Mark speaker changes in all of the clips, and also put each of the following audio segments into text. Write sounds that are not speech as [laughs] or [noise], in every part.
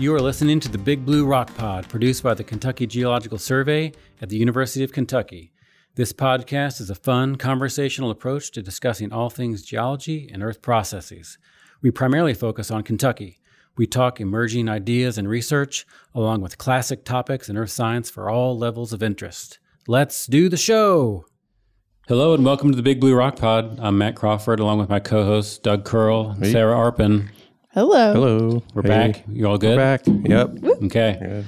Speaker 1: You are listening to the Big Blue Rock Pod, produced by the Kentucky Geological Survey at the University of Kentucky. This podcast is a fun, conversational approach to discussing all things geology and earth processes. We primarily focus on Kentucky. We talk emerging ideas and research, along with classic topics in earth science for all levels of interest. Let's do the show! Hello and welcome to the Big Blue Rock Pod. I'm Matt Crawford, along with my co-hosts Doug Curl and Sarah Arpin.
Speaker 2: Hello.
Speaker 3: Hello.
Speaker 1: We're
Speaker 3: Hey.
Speaker 1: back. You all good?
Speaker 3: We're back. Yep.
Speaker 1: Okay.
Speaker 3: Good.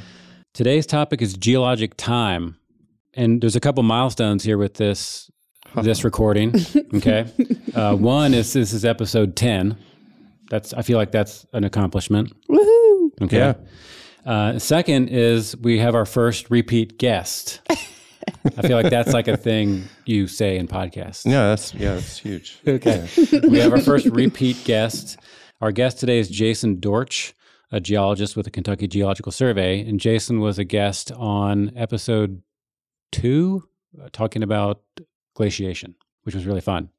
Speaker 1: Today's topic is geologic time, and there's a couple milestones here with this this recording. [laughs] Okay, uh, one is this is episode ten. That's I feel like that's an accomplishment.
Speaker 2: Woohoo.
Speaker 1: Okay.
Speaker 3: Yeah.
Speaker 1: Uh, second is we have our first repeat guest. I feel like that's like a thing you say in podcasts.
Speaker 3: Yeah, that's yeah, that's huge. [laughs]
Speaker 1: Okay. we have our first repeat guest. Our guest today is Jason Dortch, a geologist with the Kentucky Geological Survey. And Jason was a guest on episode two, uh, talking about glaciation, which was really fun.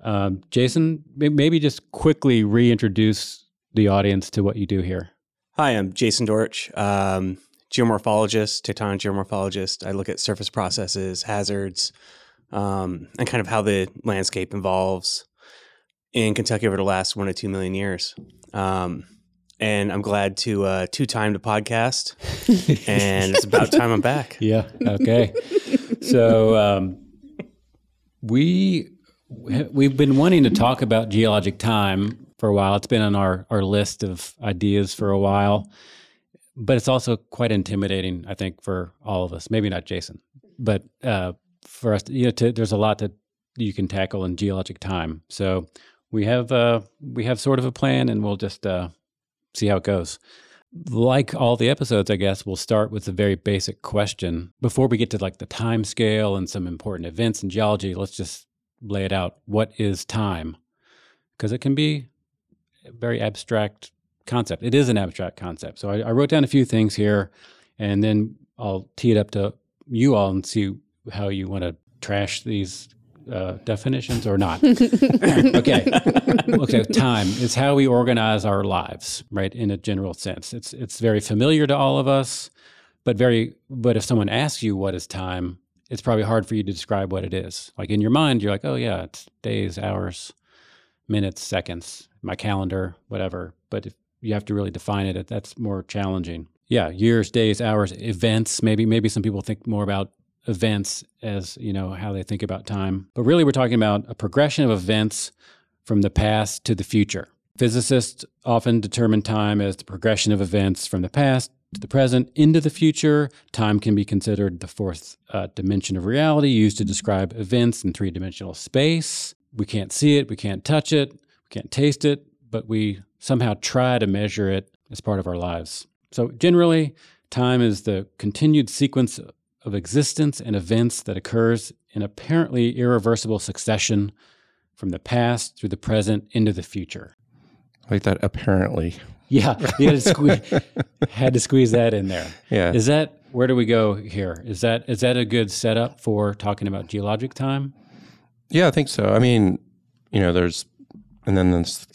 Speaker 1: Um, Jason, may- maybe just quickly reintroduce the audience to what you do here.
Speaker 4: Hi, I'm Jason Dortch, um, geomorphologist, tectonic geomorphologist. I look at surface processes, hazards, um, and kind of how the landscape evolves in Kentucky over the last one to two million years. Um, and I'm glad to uh, two time the podcast, and it's about time I'm back. [laughs]
Speaker 1: Yeah. Okay. so um, we we've been wanting to talk about geologic time for a while. It's been on our our list of ideas for a while, but it's also quite intimidating. I think for all of us. Maybe not Jason, but uh, for us, you know, to, there's a lot that you can tackle in geologic time. So we have uh, we have sort of a plan, and we'll just uh, see how it goes like all the episodes, I guess, we'll start with a very basic question. Before we get to like the time scale and some important events in geology, let's just lay it out. What is time? Because it can be a very abstract concept. It is an abstract concept. So I, I wrote down a few things here, and then I'll tee it up to you all and see how you want to trash these uh, definitions or not. [laughs] okay. Okay. Time is how we organize our lives, right? In a general sense, it's it's very familiar to all of us, but very. But if someone asks you what is time, it's probably hard for you to describe what it is. Like in your mind, you're like, oh yeah, it's days, hours, minutes, seconds, my calendar, whatever. But if you have to really define it, that's more challenging. Yeah, years, days, hours, events. Maybe maybe some people think more about events as you know how they think about time. But really we're talking about a progression of events from the past to the future. Physicists often determine time as the progression of events from the past to the present into the future. Time can be considered the fourth uh, dimension of reality used to describe events in three-dimensional space. We can't see it we can't touch it we can't taste it but we somehow try to measure it as part of our lives. So generally time is the continued sequence of existence and events that occurs in apparently irreversible succession from the past through the present into the future.
Speaker 3: Like that apparently.
Speaker 1: Yeah, you had to, squeeze, [laughs] had to squeeze that in there.
Speaker 3: Yeah.
Speaker 1: Is that where do we go here? Is that is that a good setup for talking about geologic time?
Speaker 3: Yeah, I think so. I mean, you know, there's and then this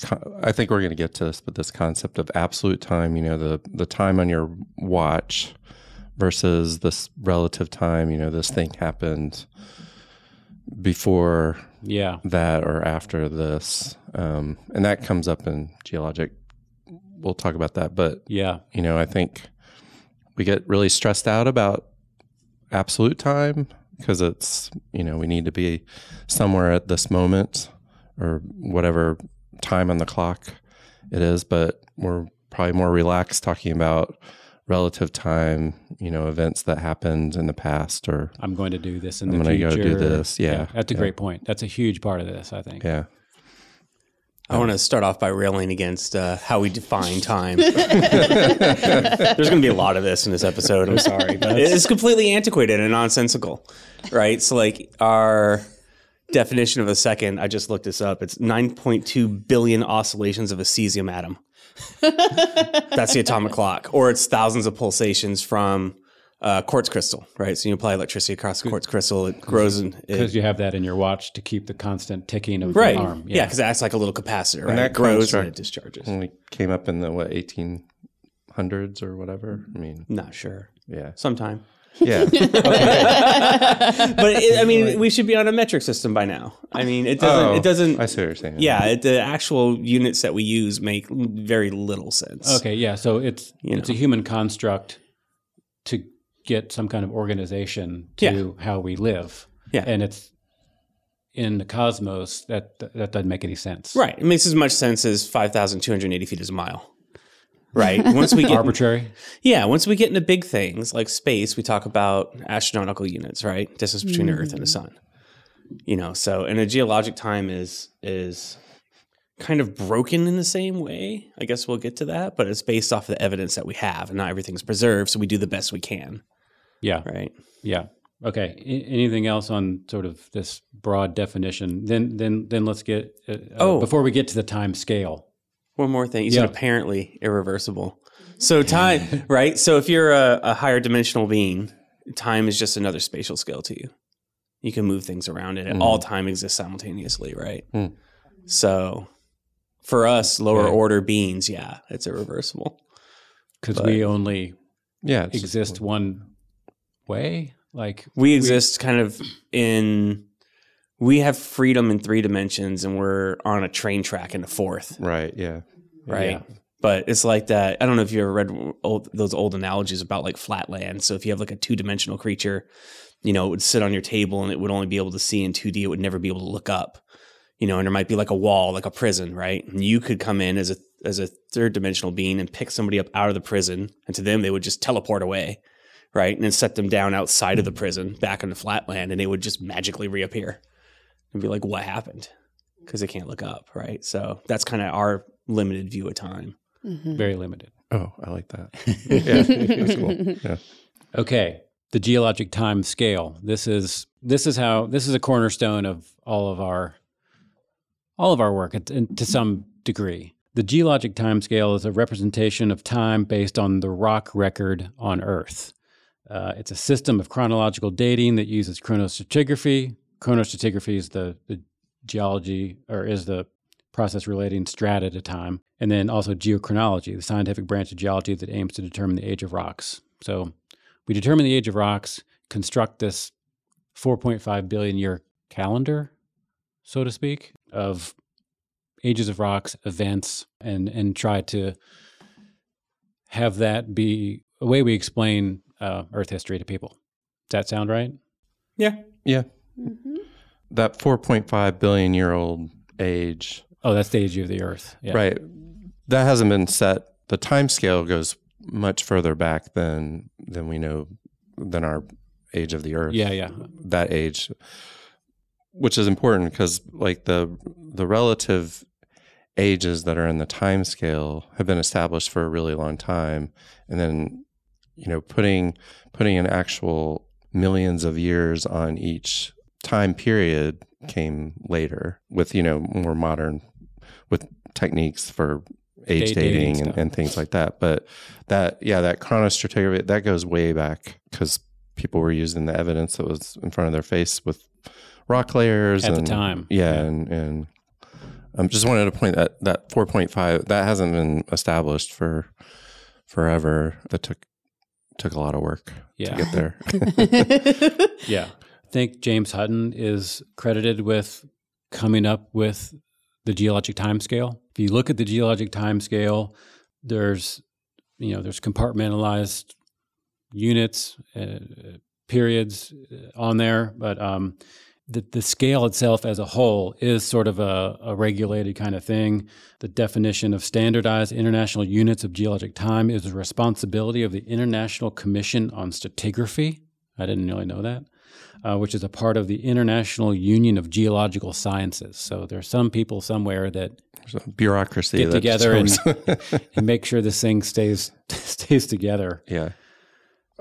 Speaker 3: I think we're going to get to this, but this concept of absolute time, you know, the the time on your watch versus this relative time, you know, this thing happened before
Speaker 1: Yeah.
Speaker 3: that or after this. Um, and that comes up in geologic. We'll talk about that, but
Speaker 1: Yeah.
Speaker 3: you know, I think we get really stressed out about absolute time because it's, you know, we need to be somewhere at this moment or whatever time on the clock it is, but we're probably more relaxed talking about relative time, you know, events that happened in the past or
Speaker 1: I'm going to do this in
Speaker 3: I'm
Speaker 1: the
Speaker 3: gonna go
Speaker 1: future.
Speaker 3: do this. Yeah.
Speaker 1: That's a
Speaker 3: Yeah.
Speaker 1: great point. That's a huge part of this, I think.
Speaker 3: yeah.
Speaker 4: I want to start off by railing against uh, how we define time. [laughs] There's going to be a lot of this in this episode. I'm [laughs] sorry, but it's completely antiquated and nonsensical, right? So, like our definition of a second, I just looked this up. It's 9.2 billion oscillations of a cesium atom. [laughs] That's the atomic clock, or it's thousands of pulsations from uh, quartz crystal, right? So you apply electricity across the quartz crystal, it grows and
Speaker 1: Because you have that in your watch to keep the constant ticking of
Speaker 4: right,
Speaker 1: the arm.
Speaker 4: yeah, because it acts like a little capacitor, right?
Speaker 3: that
Speaker 4: it grows and it discharges.
Speaker 3: Only came up in the what 1800s or whatever. I mean,
Speaker 4: Not sure.
Speaker 3: yeah,
Speaker 4: Sometime.
Speaker 3: Yeah, [laughs]
Speaker 4: But it, I mean, we should be on a metric system by now. I mean, it doesn't.
Speaker 3: Oh,
Speaker 4: it doesn't.
Speaker 3: I see what you're saying.
Speaker 4: yeah, it, the actual units that we use make very little sense.
Speaker 1: Okay, yeah. So it's
Speaker 4: You
Speaker 1: it's
Speaker 4: know.
Speaker 1: a human construct to get some kind of organization to how we live.
Speaker 4: Yeah.
Speaker 1: and it's in the cosmos that that doesn't make any sense.
Speaker 4: Right. It makes as much sense as five thousand two hundred eighty feet is a mile. Right. Once we get
Speaker 1: Arbitrary.
Speaker 4: Yeah, once we get into big things like space, we talk about astronomical units, right? Distance between the Earth and the Sun. You know, so and a geologic time is is kind of broken in the same way. I guess we'll get to that, but it's based off of the evidence that we have, and not everything's preserved, so we do the best we can,
Speaker 1: Yeah,
Speaker 4: right?
Speaker 1: yeah. Okay. A- anything else on sort of this broad definition? Then then then let's get uh,
Speaker 4: Oh.
Speaker 1: uh, before we get to the time scale.
Speaker 4: One more thing. You
Speaker 1: Yeah.
Speaker 4: said apparently irreversible. So time, [laughs] right? So if you're a, a higher dimensional being, time is just another spatial scale to you. You can move things around it.
Speaker 3: Mm.
Speaker 4: All time exists simultaneously, right?
Speaker 3: Mm.
Speaker 4: So for us, lower
Speaker 3: Yeah.
Speaker 4: order beings, yeah, it's irreversible.
Speaker 1: Because we only
Speaker 3: yeah.
Speaker 1: exist one way. Like
Speaker 4: We exist kind of in. We have freedom in three dimensions, and we're on a train track in the fourth.
Speaker 3: Right. Yeah.
Speaker 4: right?
Speaker 1: Yeah.
Speaker 4: But it's like that. I don't know if you ever read old, those old analogies about like flatland. So if you have like a two dimensional creature, you know, it would sit on your table and it would only be able to see in 2D. It would never be able to look up, you know, and there might be like a wall, like a prison, right? And you could come in as a as a third dimensional being and pick somebody up out of the prison, and to them they would just teleport away, right? And then set them down outside of the hmm. prison, back on the flatland, and they would just magically reappear and be like, "What happened?" Because they can't look up, right? So that's kind of our limited view of time.
Speaker 1: very limited.
Speaker 3: Oh, I like that. [laughs] yeah. That's cool. Yeah.
Speaker 1: Okay, the geologic time scale. This is this is how this is a cornerstone of all of our all of our work and- and to some degree. The geologic time scale is a representation of time based on the rock record on Earth. Uh, it's a system of chronological dating that uses chronostratigraphy. Chronostratigraphy is the, the geology or is the process relating strata to time, and then also geochronology, the scientific branch of geology that aims to determine the age of rocks. So we determine the age of rocks, construct this 4.5 billion year calendar, so to speak, of ages of rocks, events, and and try to have that be a way we explain uh, Earth history to people. Does that sound right?
Speaker 4: Yeah.
Speaker 3: Yeah. That 4.5 billion year old age,
Speaker 1: Oh, that's the age of the Earth. Yeah.
Speaker 3: right? That hasn't been set. The time scale goes much further back than than we know than our age of the Earth.
Speaker 1: Yeah, yeah.
Speaker 3: that age, which is important because like the the relative ages that are in the time scale have been established for a really long time, and then you know putting putting an actual millions of years on each time period came later with you know more modern with techniques for age
Speaker 1: Date dating
Speaker 3: dating and, and things like that but that yeah that chronostratigraphy that goes way back because people were using the evidence that was in front of their face with rock layers
Speaker 1: At the time.
Speaker 3: yeah,
Speaker 1: Yeah.
Speaker 3: and and I just wanted to point that that 4.5 that hasn't been established for forever that took took a lot of work
Speaker 1: Yeah.
Speaker 3: to get there [laughs] [laughs]
Speaker 1: Yeah. I think James Hutton is credited with coming up with the geologic time scale. If you look at the geologic time scale, there's you know, there's compartmentalized units, uh, periods uh, on there, but um, the, the scale itself as a whole is sort of a, a regulated kind of thing. The definition of standardized international units of geologic time is the responsibility of the International Commission on Stratigraphy. I didn't really know that, uh, which is a part of the International Union of Geological Sciences. So there's some people somewhere that
Speaker 3: There's a bureaucracy
Speaker 1: get together and, [laughs] and make sure this thing stays [laughs] stays together.
Speaker 3: yeah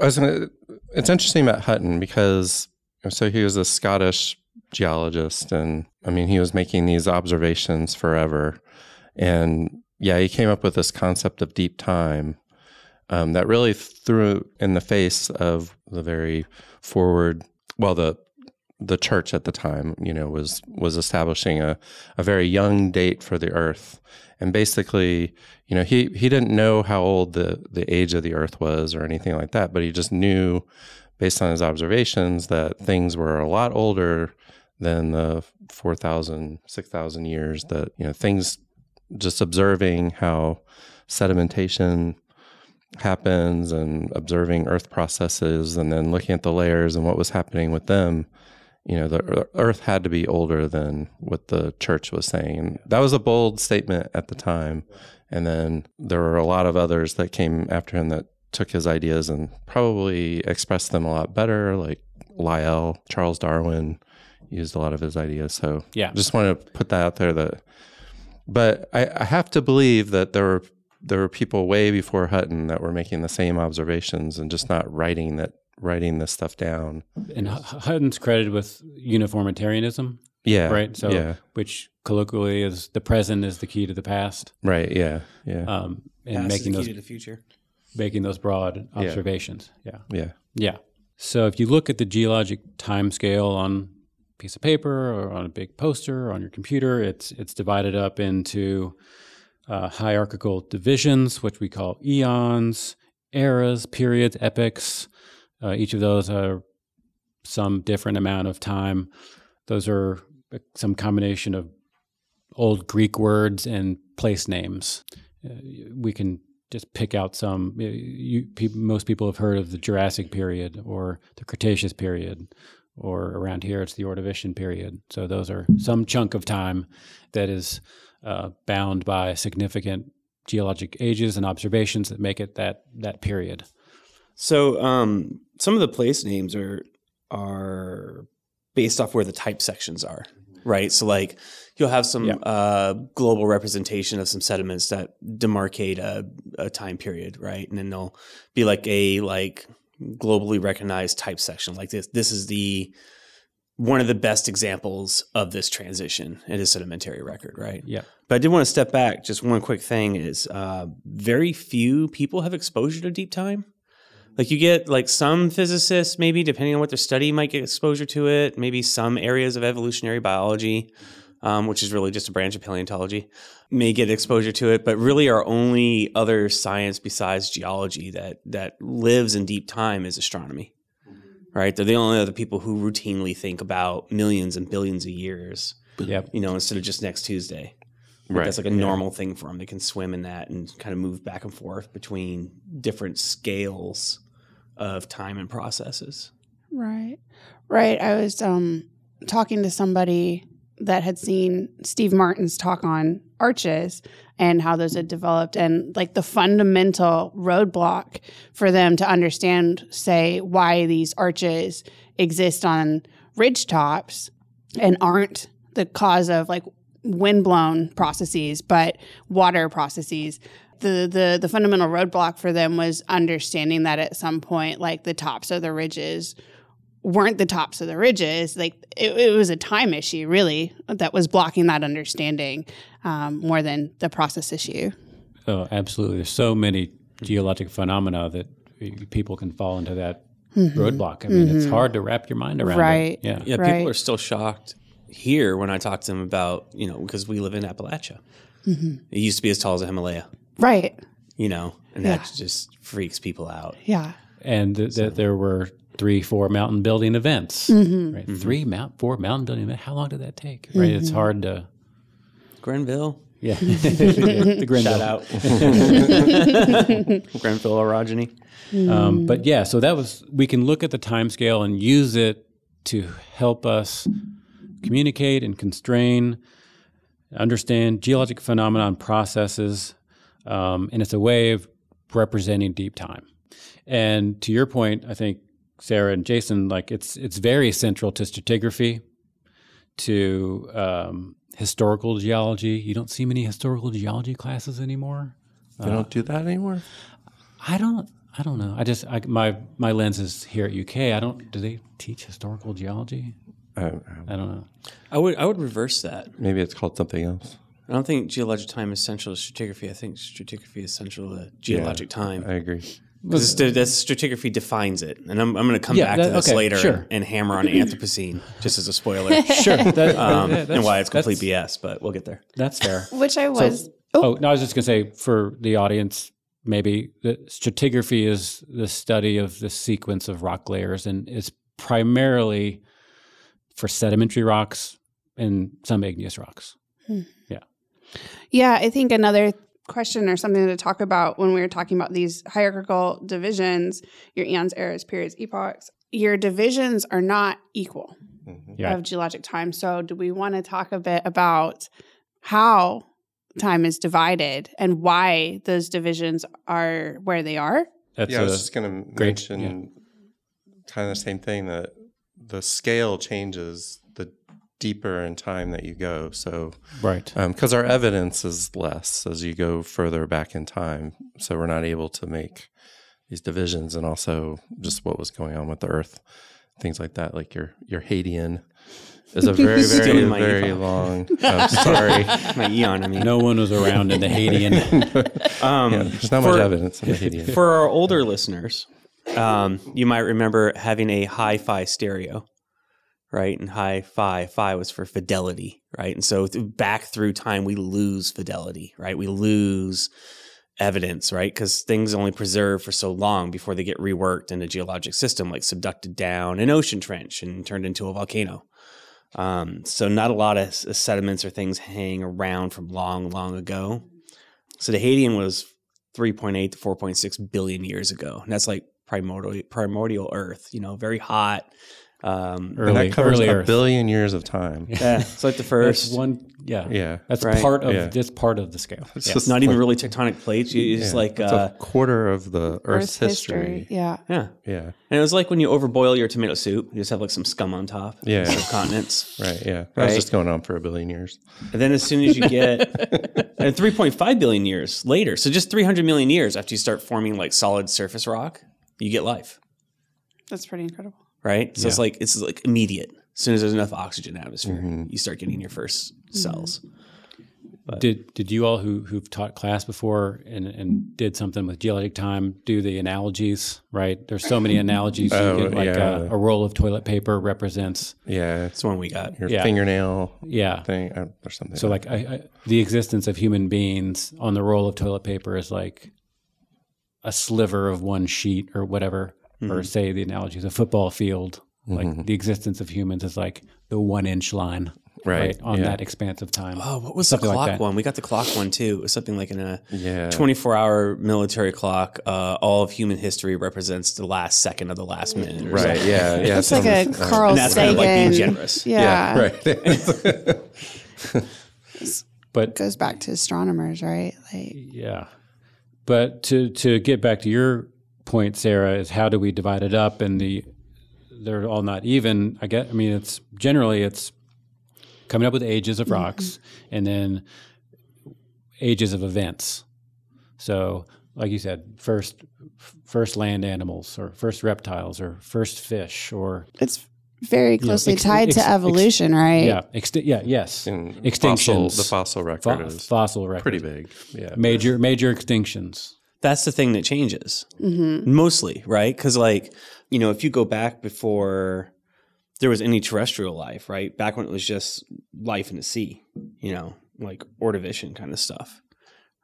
Speaker 3: I was gonna, it's interesting about Hutton because so he was a Scottish geologist and I mean he was making these observations forever and yeah he came up with this concept of deep time um, that really threw in the face of the very forward well the the church at the time, you know, was was establishing a, a very young date for the Earth, and basically, you know, he he didn't know how old the the age of the Earth was or anything like that, but he just knew, based on his observations, that things were a lot older than the 4,000, 6,000 years. That you know, things just observing how sedimentation happens and observing earth processes and then looking at the layers and what was happening with them you know the earth had to be older than what the church was saying. And that was a bold statement at the time. And then there were a lot of others that came after him that took his ideas and probably expressed them a lot better like lyell charles darwin used a lot of his ideas. So
Speaker 1: Yeah.
Speaker 3: just want to put that out there that but I, I have to believe that there were there were people way before Hutton that were making the same observations and just not writing that writing this stuff down.
Speaker 1: And H- Hutton's credited with uniformitarianism,
Speaker 3: Yeah.
Speaker 1: right? So,
Speaker 3: yeah.
Speaker 1: which colloquially is the present is the key to the past,
Speaker 3: Right. Yeah. Yeah.
Speaker 1: um, and
Speaker 4: Past is
Speaker 1: making
Speaker 4: the key
Speaker 1: those
Speaker 4: to the future.
Speaker 1: making those broad observations. Yeah.
Speaker 3: yeah.
Speaker 1: Yeah. So if you look at the geologic time scale on a piece of paper or on a big poster or on your computer, it's it's divided up into uh, hierarchical divisions, which we call eons, eras, periods, epochs. Uh, each of those are some different amount of time. Those are uh, some combination of old Greek words and place names. Uh, we can just pick out some. You, you, peop most people have heard of the Jurassic period or the Cretaceous period, or around here it's the Ordovician period. So those are some chunk of time that is uh, bound by significant geologic ages and observations that make it that that period.
Speaker 4: So um, some of the place names are are based off where the type sections are, right? So like you'll have some
Speaker 1: Yeah.
Speaker 4: uh, global representation of some sediments that demarcate a, a time period, right? And then there'll be like a like globally recognized type section, like this. This is the one of the best examples of this transition in a sedimentary record, right?
Speaker 1: Yeah.
Speaker 4: But I did want to step back. Just one quick thing is uh, very few people have exposure to deep time. Like you get like some physicists, maybe depending on what their study, might get exposure to it. Maybe some areas of evolutionary biology, um, which is really just a branch of paleontology, may get exposure to it. But really, our only other science besides geology that that lives in deep time is astronomy. Right? They're the only other people who routinely think about millions and billions of years.
Speaker 1: Yep.
Speaker 4: You know, instead of just next Tuesday. Like,
Speaker 3: Right.
Speaker 4: That's like a normal thing for them. They can swim in that and kind of move back and forth between different scales of time and processes.
Speaker 2: Right. Right. I was um talking to somebody that had seen Steve Martin's talk on arches and how those had developed and like the fundamental roadblock for them to understand say why these arches exist on ridge tops and aren't the cause of like windblown processes but water processes. The, the the fundamental roadblock for them was understanding that at some point like the tops of the ridges weren't the tops of the ridges like it, it was a time issue really that was blocking that understanding um, more than the process issue
Speaker 1: Oh, absolutely. There's so many geologic phenomena that people can fall into that mm-hmm. roadblock. I mean, it's mm-hmm. hard to wrap your mind around. it.
Speaker 2: Right.
Speaker 1: Yeah.
Speaker 4: Yeah,
Speaker 2: Right.
Speaker 4: people are still shocked here when I talk to them about, you know, because we live in Appalachia. Mm-hmm. It used to be as tall as the Himalaya,
Speaker 2: right
Speaker 4: you know, and that just freaks people out.
Speaker 2: yeah
Speaker 1: and th- that there were three, four mountain building events.
Speaker 2: Mm-hmm.
Speaker 1: Right? Three mount, four mountain building events. How long did that take? Right, it's hard to.
Speaker 4: Grenville,
Speaker 1: Yeah, [laughs] the Grenville.
Speaker 4: shout out. [laughs] Grenville orogeny.
Speaker 1: Um, but yeah, so that was we can look at the time scale and use it to help us communicate and constrain, understand geologic phenomena and processes, um, and it's a way of representing deep time. And to your point, I think Sarah and Jason, like it's it's very central to stratigraphy, to um, historical geology. You don't see many historical geology classes anymore.
Speaker 3: They don't do that anymore.
Speaker 1: I don't. I don't know. I just I, my my lens is here at UK. I don't. Do they teach historical geology?
Speaker 3: I, I,
Speaker 1: I don't know.
Speaker 4: I would I would reverse that.
Speaker 3: maybe it's called something else.
Speaker 4: I don't think geologic time is central to stratigraphy. I think stratigraphy is central to geologic time.
Speaker 3: I agree.
Speaker 4: Because the, the stratigraphy defines it, and I'm, I'm going to come
Speaker 1: Yeah,
Speaker 4: back
Speaker 1: that-
Speaker 4: to this
Speaker 1: okay,
Speaker 4: later
Speaker 1: sure.
Speaker 4: and, and hammer on Anthropocene just as a spoiler, [laughs]
Speaker 1: Sure. That,
Speaker 4: um,
Speaker 1: yeah,
Speaker 4: and why it's complete BS. But we'll get there.
Speaker 1: That's fair. [laughs]
Speaker 2: Which I was. oh,
Speaker 1: Oh, no, I was just going to say for the audience, maybe that stratigraphy is the study of the sequence of rock layers and is primarily for sedimentary rocks and some igneous rocks.
Speaker 2: Yeah. Yeah, I think another question or something to talk about when we were talking about these hierarchical divisions, your eons, eras, periods, epochs, your divisions are not equal mm-hmm.
Speaker 1: Yeah.
Speaker 2: of geologic time. So, do we want to talk a bit about how time is divided and why those divisions are where they are?
Speaker 1: That's
Speaker 3: yeah, I
Speaker 1: a,
Speaker 3: was just going to
Speaker 1: great-
Speaker 3: mention kind of the same thing that the scale changes the deeper in time that you go. So,
Speaker 1: right.
Speaker 3: because our evidence is less as you go further back in time, so we're not able to make these divisions, and also just what was going on with the Earth, things like that. Like your your Hadean is a very [laughs] very
Speaker 4: my
Speaker 3: very
Speaker 4: epoch.
Speaker 3: long. Oh, sorry, [laughs]
Speaker 4: My eon, I mean.
Speaker 1: No one was around in the Hadean. [laughs]
Speaker 4: Um,
Speaker 3: yeah, there's not much evidence in the Hadean.
Speaker 4: For our older listeners, um, you might remember having a hi-fi stereo, right? And hi-fi, phi was for fidelity, right? And so th- back through time, we lose fidelity, right? We lose evidence, right? Because things only preserve for so long before they get reworked in a geologic system, like subducted down an ocean trench and turned into a volcano. Um, so not a lot of s- sediments or things hang around from long, long ago. So the Hadean was 3.8 to 4.6 billion years ago. And that's like primordial, primordial Earth, you know, very hot. Um,
Speaker 3: and
Speaker 1: early,
Speaker 3: that covers
Speaker 1: early
Speaker 3: a
Speaker 1: Earth.
Speaker 3: billion years of time.
Speaker 4: yeah, it's like the
Speaker 1: That's
Speaker 4: first.
Speaker 1: one. Yeah.
Speaker 3: Yeah,
Speaker 1: That's
Speaker 4: Right.
Speaker 1: part of
Speaker 3: Yeah.
Speaker 1: this part of the scale.
Speaker 3: It's
Speaker 1: Yeah.
Speaker 3: just
Speaker 4: not even
Speaker 3: like-
Speaker 4: really tectonic plates. You it's
Speaker 3: yeah,
Speaker 4: like,
Speaker 3: it's
Speaker 4: uh,
Speaker 3: a quarter of the Earth's, history.
Speaker 2: Yeah.
Speaker 4: yeah.
Speaker 3: Yeah,
Speaker 4: And it was like when you overboil your tomato soup, you just have like some scum on top.
Speaker 3: Yeah.
Speaker 4: Subcontinents. [laughs]
Speaker 3: right. Yeah, that
Speaker 4: Right.
Speaker 3: was just going on for a billion years.
Speaker 4: And then as soon as you get [laughs] and 3.5 billion years later, so just 300 million years after you start forming like solid surface rock, you get life,
Speaker 2: That's pretty incredible.
Speaker 4: Right? So it's like it's like immediate. As soon as there's enough oxygen atmosphere,
Speaker 3: Mm-hmm.
Speaker 4: you start getting your first cells.
Speaker 1: Did did you all who who've taught class before and, and did something with geologic time do the analogies? Right, there's so many analogies. You [laughs]
Speaker 3: Oh,
Speaker 1: get like
Speaker 3: yeah.
Speaker 1: a, a roll of toilet paper represents
Speaker 3: Yeah,
Speaker 4: it's the one we got.
Speaker 3: your
Speaker 1: Yeah.
Speaker 3: fingernail
Speaker 1: yeah.
Speaker 3: thing uh, or something.
Speaker 1: So like I, I, the existence of human beings on the roll of toilet paper is like a sliver of one sheet or whatever. Or say the analogy is a football field. Like the existence of humans is like the one inch line,
Speaker 3: Right,
Speaker 1: on
Speaker 3: yeah.
Speaker 1: that expanse of time.
Speaker 4: Oh, what was
Speaker 1: Something
Speaker 4: the clock
Speaker 1: that.
Speaker 4: one? We got the clock one too. It was something like in a
Speaker 3: yeah,
Speaker 4: 24 hour military clock. Uh, all of human history represents the last second of the last minute. or
Speaker 3: right.
Speaker 4: something.
Speaker 3: Yeah, yeah.
Speaker 2: It's like a
Speaker 3: some-
Speaker 2: Carl
Speaker 4: And that's kind
Speaker 2: Sagan.
Speaker 4: of like being generous.
Speaker 2: Yeah.
Speaker 3: yeah, right. [laughs]
Speaker 1: But
Speaker 2: Goes back to astronomers, right? Like
Speaker 1: Yeah. But to to get back to your point, Sarah, is how do we divide it up and the they're all not even. I get I mean it's generally it's coming up with ages of rocks mm-hmm. and then ages of events. So like you said, first first land animals or first reptiles or first fish or
Speaker 2: it's very closely
Speaker 1: ex-
Speaker 2: tied
Speaker 1: ex-
Speaker 2: to
Speaker 1: ex-
Speaker 2: evolution, right?
Speaker 1: yeah, exti- yeah, yes.
Speaker 3: And
Speaker 1: Extinctions.
Speaker 3: Fossil, the fossil record
Speaker 1: Fo-
Speaker 3: is
Speaker 1: fossil record.
Speaker 3: pretty big. Yeah,
Speaker 1: Major major extinctions.
Speaker 4: That's the thing that changes
Speaker 2: Mm-hmm.
Speaker 4: mostly, right? Because, like, you know, if you go back before there was any terrestrial life, right? Back when it was just life in the sea, you know, like Ordovician kind of stuff,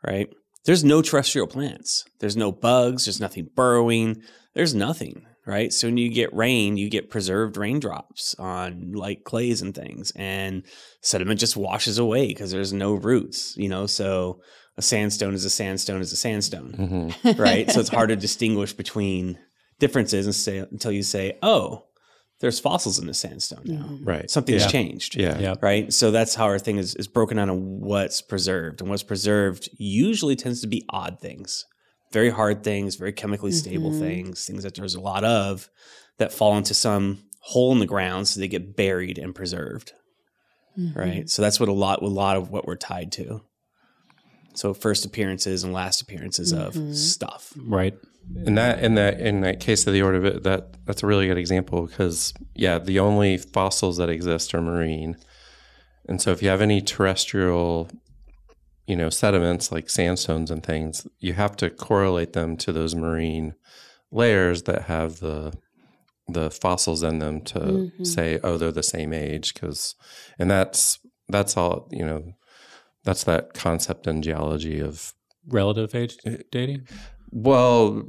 Speaker 4: right? There's no terrestrial plants. There's no bugs. There's nothing burrowing. There's nothing, right? So when you get rain, you get preserved raindrops on like clays and things, and sediment just washes away because there's no roots, you know. So a sandstone is a sandstone is a sandstone
Speaker 3: hmm
Speaker 4: right? so it's [laughs] hard to distinguish between differences and say, until you say, "Oh, there's fossils in the sandstone now.
Speaker 3: right.
Speaker 4: Something's
Speaker 3: yeah.
Speaker 4: changed."
Speaker 3: Yeah,
Speaker 1: Yeah.
Speaker 4: Right. So that's how our thing is is broken down on what's preserved, and what's preserved usually tends to be odd things, very hard things, very chemically stable
Speaker 2: Mhm.
Speaker 4: things, things that there's a lot of that fall into some hole in the ground, so they get buried and preserved.
Speaker 2: Mhm.
Speaker 4: Right. So that's what a lot, a lot of what we're tied to. So first appearances and last appearances of
Speaker 2: Mhm.
Speaker 4: stuff.
Speaker 1: Right.
Speaker 3: And that in that in that case of the order that that's a really good example because yeah, the only fossils that exist are marine, and so if you have any terrestrial you know, sediments like sandstones and things, you have to correlate them to those marine layers that have the the fossils in them to
Speaker 2: Mhm.
Speaker 3: say, oh, they're the same age, because, and that's that's all you know. That's that concept in geology of
Speaker 1: Relative age dating?
Speaker 3: well,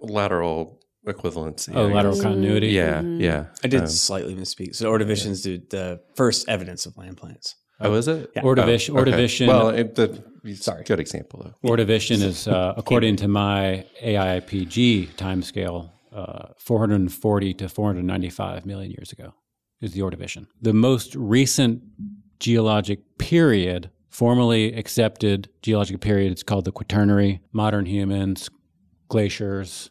Speaker 3: lateral equivalency.
Speaker 1: Oh,
Speaker 3: I
Speaker 1: lateral
Speaker 3: guess.
Speaker 1: continuity.
Speaker 3: Yeah,
Speaker 2: Mhm.
Speaker 3: yeah.
Speaker 4: I did
Speaker 3: Um,
Speaker 4: slightly misspeak. So Ordovicians do the first evidence of land plants.
Speaker 3: oh, is it?
Speaker 4: Yeah.
Speaker 1: Ordovish,
Speaker 3: Oh, okay.
Speaker 1: Ordovician.
Speaker 3: Well, it, the,
Speaker 4: Sorry.
Speaker 3: good example though.
Speaker 1: Ordovician is, uh, [laughs] according to my AIPG timescale, uh, 440 to 495 million years ago is the Ordovician. The most recent geologic period, formally accepted geologic period, it's called the Quaternary. Modern humans, glaciers.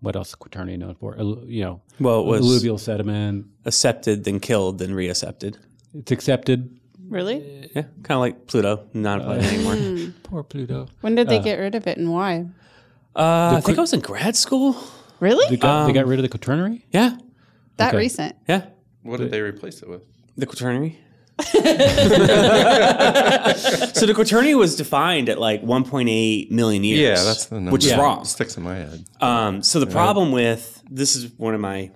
Speaker 1: What else is Quaternary known for? You know,
Speaker 4: Well, it was
Speaker 1: alluvial sediment.
Speaker 4: accepted, then killed, then reaccepted.
Speaker 1: It's accepted.
Speaker 2: Really?
Speaker 4: Yeah, kind of like Pluto, not a planet anymore.
Speaker 2: Hmm. [laughs]
Speaker 1: Poor Pluto.
Speaker 2: When did they get rid of it and why?
Speaker 4: Uh, I think I was in grad school.
Speaker 2: Really?
Speaker 1: They got, they
Speaker 4: Um,
Speaker 1: got rid of the Quaternary?
Speaker 4: Yeah,
Speaker 2: that
Speaker 1: okay.
Speaker 2: recent?
Speaker 4: yeah,
Speaker 3: What did they replace it with?
Speaker 4: the Quaternary. [laughs] so the Quaternary was defined at like 1.8 million years.
Speaker 3: Yeah, that's the number.
Speaker 4: which is
Speaker 1: Yeah.
Speaker 4: wrong.
Speaker 3: Sticks in my head.
Speaker 4: Um, so the problem with this is one of my.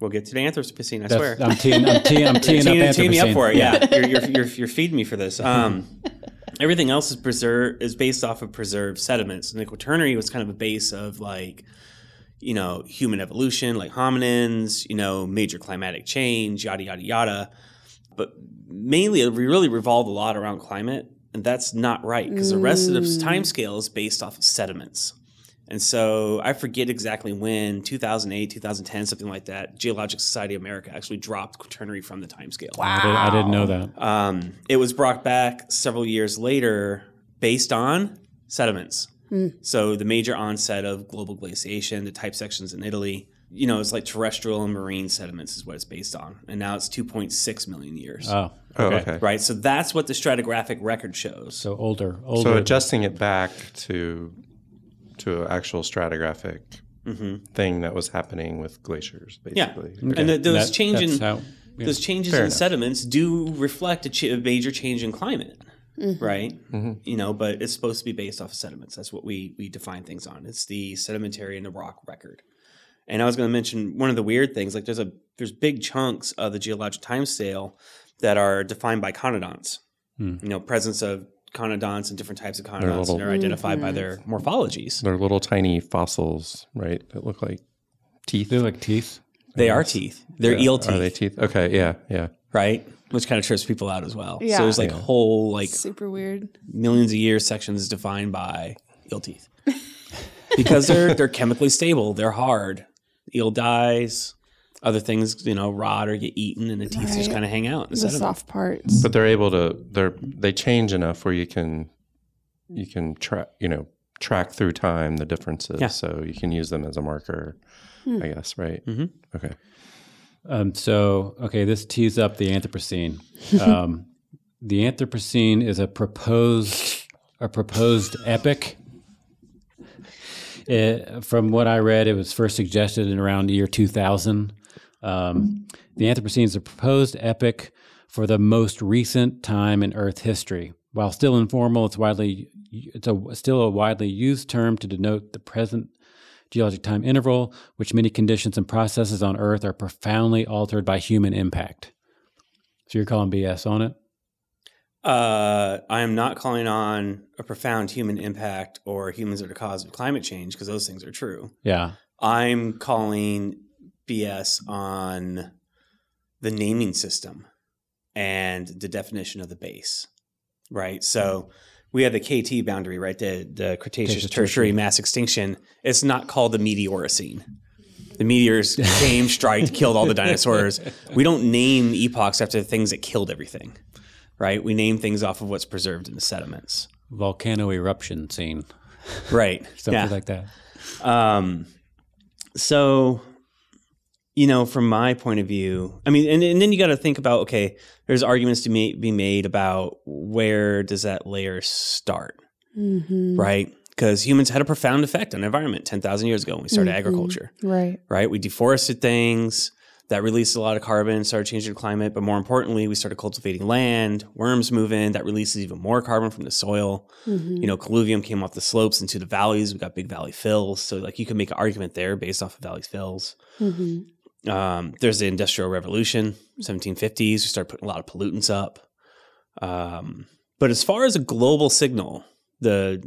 Speaker 4: We'll get to the Anthropocene. I swear.
Speaker 1: I'm teeing, I'm teeing, I'm [laughs] teeing up
Speaker 4: Teeing, teeing me up
Speaker 1: Anthropocene.
Speaker 4: for it. Yeah, you're, you're, you're, you're feeding me for this. [laughs] Um, everything else is preserved is based off of preserved sediments, and the Quaternary was kind of a base of like, you know, human evolution, like hominins, you know, major climatic change, yada yada yada. But mainly, it really revolved a lot around climate, and that's not right because the rest of the time scale is based off of sediments. And so I forget exactly when, 2008, 2010, something like that, Geologic Society of America actually dropped Quaternary from the timescale.
Speaker 1: I, did, I didn't know that.
Speaker 4: Um, it was brought back several years later based on sediments. So the major onset of global glaciation, the type sections in Italy, you know, it's like terrestrial and marine sediments is what it's based on. And now it's 2.6 million years.
Speaker 1: Oh,
Speaker 3: Oh, okay.
Speaker 4: right. So that's what the stratigraphic record shows.
Speaker 1: So older, older.
Speaker 3: So adjusting it back to to an actual stratigraphic thing that was happening with glaciers,
Speaker 4: Mm-hmm. Yeah.
Speaker 3: basically.
Speaker 4: And the, those
Speaker 1: That-
Speaker 4: change in
Speaker 1: how- yeah.
Speaker 4: those changes
Speaker 3: Fair
Speaker 4: in
Speaker 3: enough.
Speaker 4: sediments do reflect a, ch- a major change in climate, right?
Speaker 3: Mm-hmm.
Speaker 4: You know, but it's supposed to be based off of sediments. That's what we we define things on. It's the sedimentary and the rock record. And I was going to mention one of the weird things. Like there's a there's big chunks of the geologic time scale that are defined by conodonts.
Speaker 1: Hmm.
Speaker 4: You know, presence of conodonts and different types of conodonts,
Speaker 3: little-
Speaker 4: and they're identified by their morphologies.
Speaker 3: They're little tiny fossils, right? That look like teeth.
Speaker 1: They're like teeth.
Speaker 4: They are teeth. They're
Speaker 3: Yeah.
Speaker 4: eel teeth.
Speaker 3: Are they teeth? Okay, yeah, yeah.
Speaker 4: right? Which kind of trips people out as well.
Speaker 2: Yeah.
Speaker 4: So there's like whole like
Speaker 2: Super weird.
Speaker 4: millions of years sections defined by eel teeth [laughs] because they're they're chemically stable. They're hard. Eel dies. Other things, you know, rot or get eaten, and the teeth just kind of hang out.
Speaker 2: The
Speaker 4: sediment.
Speaker 2: soft parts.
Speaker 3: But they're able to they're they change enough where you can you can track you know track through time the differences.
Speaker 4: Yeah.
Speaker 3: So you can use them as a marker, I guess, right?
Speaker 4: Mhm.
Speaker 3: Okay.
Speaker 1: Um, so, okay, this tees up the Anthropocene. [laughs] Um, the Anthropocene is a proposed a proposed epic. It, from what I read, it was first suggested in around the year 2000. Um, the Anthropocene is a proposed epic for the most recent time in Earth history. While still informal, it's widely it's a still a widely used term to denote the present geologic time interval, which many conditions and processes on Earth are profoundly altered by human impact. So you're calling BS on it?
Speaker 4: Uh, I am not calling on a profound human impact or humans are the cause of climate change because those things are true.
Speaker 1: Yeah.
Speaker 4: I'm calling BS on the naming system and the definition of the base, right? So we have the KT boundary, right? The, the Cretaceous tertiary mass extinction. It's not called the Meteorocene. The meteors came, striked, killed all the [laughs] dinosaurs. We don't name epochs after the things that killed everything, right? We name things off of what's preserved in the sediments.
Speaker 1: Volcano eruption scene,
Speaker 4: Right. [laughs]
Speaker 1: something
Speaker 4: yeah.
Speaker 1: like that.
Speaker 4: Um, so, you know, from my point of view, I mean, and, and then you got to think about okay, there's arguments to ma- be made about where does that layer start,
Speaker 2: Mm-hmm.
Speaker 4: right? Because humans had a profound effect on the environment 10,000 years ago when we started
Speaker 2: Mhm.
Speaker 4: agriculture,
Speaker 2: Right.
Speaker 4: right? We deforested things. That released a lot of carbon, started changing the climate. But more importantly, we started cultivating land. Worms move in, that releases even more carbon from the soil. You know, colluvium came off the slopes into the valleys. We got big valley fills. So, like, you can make an argument there based off of valley fills.
Speaker 2: Mm-hmm.
Speaker 4: Um, there's the Industrial Revolution, 1750s. We started putting a lot of pollutants up. Um, but as far as a global signal, the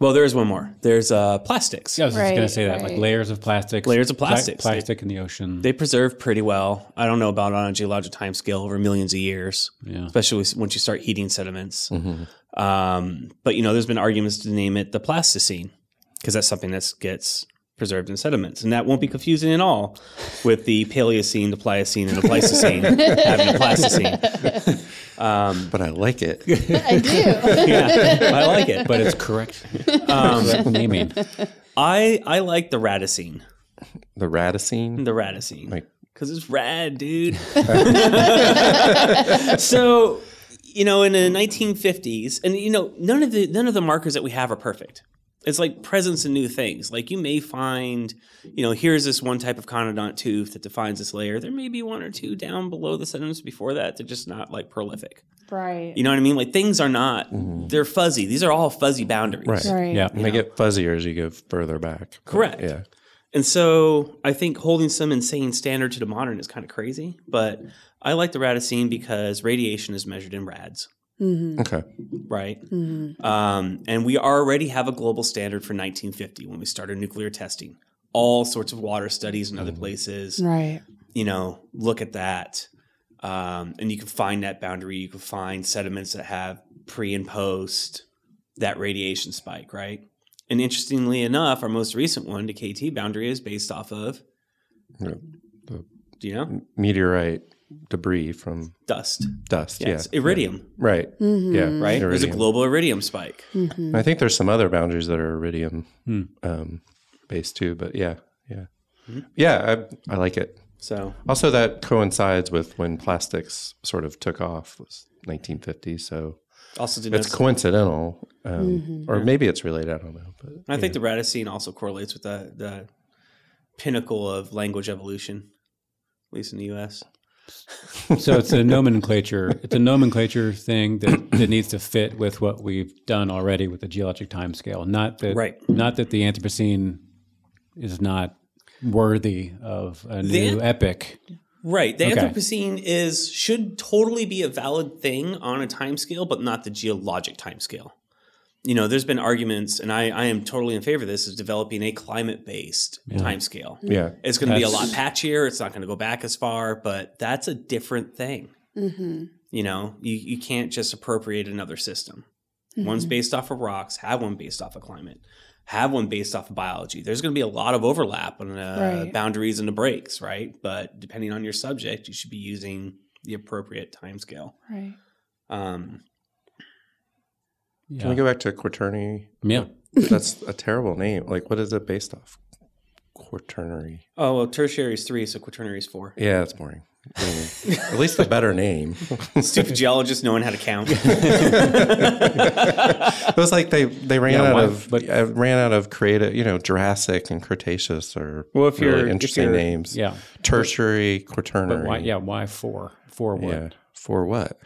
Speaker 4: well, there's one more. There's uh, plastics.
Speaker 1: Yeah, I was just
Speaker 2: Right,
Speaker 1: going to say that, like
Speaker 2: right.
Speaker 1: layers of plastics,
Speaker 4: Layers of
Speaker 1: pla-
Speaker 4: plastics.
Speaker 1: plastic in the ocean.
Speaker 4: They preserve pretty well. I don't know about on a geologic time scale over millions of years,
Speaker 1: yeah,
Speaker 4: especially once you start heating sediments.
Speaker 3: Mhm.
Speaker 4: Um, but you know, there's been arguments to name it the plasticine because that's something that gets preserved in sediments, and that won't be confusing at all with the Paleocene, the Pliocene, and the Pleistocene [laughs] having a plasticine. Um,
Speaker 3: But I like it. [laughs]
Speaker 2: I do.
Speaker 4: yeah, I like it.
Speaker 1: but it's correct.
Speaker 4: Um,
Speaker 1: correct naming.
Speaker 4: I I like the Radicine,
Speaker 3: The Radicine.
Speaker 4: the Radicine,
Speaker 3: Like-
Speaker 4: because it's rad, dude. [laughs] so you know, in the 1950s, and you know, none of the none of the markers that we have are perfect. It's like presence in new things. Like you may find, you know, here's this one type of conodont tooth that defines this layer. There may be one or two down below the sediments before that. They're just not like prolific.
Speaker 2: right.
Speaker 4: You know what I mean? Like things are not. Mm-hmm. They're fuzzy. These are all fuzzy boundaries.
Speaker 3: Right.
Speaker 2: Right.
Speaker 1: Yeah,
Speaker 3: And they get fuzzier as you go further back.
Speaker 4: Correct.
Speaker 3: Yeah.
Speaker 4: And so I think holding some insane standard to the modern is kind of crazy. But I like the Radicine because radiation is measured in rads,
Speaker 2: Mm-hmm.
Speaker 3: Okay.
Speaker 4: right?
Speaker 2: Mm-hmm.
Speaker 4: Um, and we already have a global standard for 1950 when we started nuclear testing. All sorts of water studies in other places,
Speaker 2: Right.
Speaker 4: you know, look at that. Um, and you can find that boundary. You can find sediments that have pre and post that radiation spike, right? And interestingly enough, our most recent one, the KT boundary, is based off of,
Speaker 3: Yeah, the-
Speaker 4: do you know?
Speaker 3: Meteorite debris from
Speaker 4: Dust.
Speaker 3: dust.
Speaker 4: Yes.
Speaker 3: Yeah.
Speaker 4: Iridium,
Speaker 3: Right.
Speaker 2: Mm-hmm.
Speaker 3: Yeah.
Speaker 4: right? There's a global iridium spike.
Speaker 2: Mm-hmm.
Speaker 3: I think there's some other boundaries that are iridium
Speaker 1: Hmm.
Speaker 3: um, based too, but yeah, yeah,
Speaker 4: Mhm.
Speaker 3: yeah. I, I like it.
Speaker 4: So,
Speaker 3: Also, that coincides with when plastics sort of took off was 1950. So
Speaker 4: also
Speaker 3: it's coincidental, um,
Speaker 2: Mhm.
Speaker 3: or maybe it's related. I don't know, but
Speaker 4: I think the Radicine also correlates with the, the pinnacle of language evolution, at least in the U.S.
Speaker 1: so it's a nomenclature. It's a nomenclature thing that, that needs to fit with what we've done already with the geologic time scale. Not that
Speaker 4: Right.
Speaker 1: not that the Anthropocene is not worthy of a
Speaker 4: The-
Speaker 1: new epic.
Speaker 4: Right. The
Speaker 1: Okay.
Speaker 4: Anthropocene is should totally be a valid thing on a time scale, but not the geologic time scale. You know, there's been arguments, and I, I am totally in favor of this, is developing a climate based time scale.
Speaker 3: yeah,
Speaker 4: It's going to be a lot patchier. It's not going to go back as far, but that's a different thing.
Speaker 2: Mm-hmm.
Speaker 4: You know, you, you can't just appropriate another system.
Speaker 2: Mm-hmm.
Speaker 4: One's based off of rocks, have one based off of climate, have one based off of biology. There's going to be a lot of overlap on the
Speaker 2: Right.
Speaker 4: boundaries and the breaks, right? But depending on your subject, you should be using the appropriate time scale.
Speaker 2: Right.
Speaker 4: Um,
Speaker 1: Yeah.
Speaker 3: Can we go back to quaternary?
Speaker 1: yeah.
Speaker 3: That's a terrible name. Like, what is it based off? Quaternary.
Speaker 4: oh, well, tertiary is three, so quaternary is four.
Speaker 3: Yeah, it's boring. I at least a better name. [laughs]
Speaker 4: Stupid geologists knowing how to count.
Speaker 3: it was like they they ran
Speaker 1: Yeah,
Speaker 3: out
Speaker 1: why-
Speaker 3: of
Speaker 1: but-
Speaker 3: uh, ran out of creative, you know, Jurassic and Cretaceous or
Speaker 4: Well, if you're-
Speaker 3: really
Speaker 4: if
Speaker 3: interesting
Speaker 4: you're-
Speaker 3: names.
Speaker 1: Yeah.
Speaker 3: Tertiary, quaternary.
Speaker 1: But why? Yeah. Why four? Four what?
Speaker 3: yeah. For what?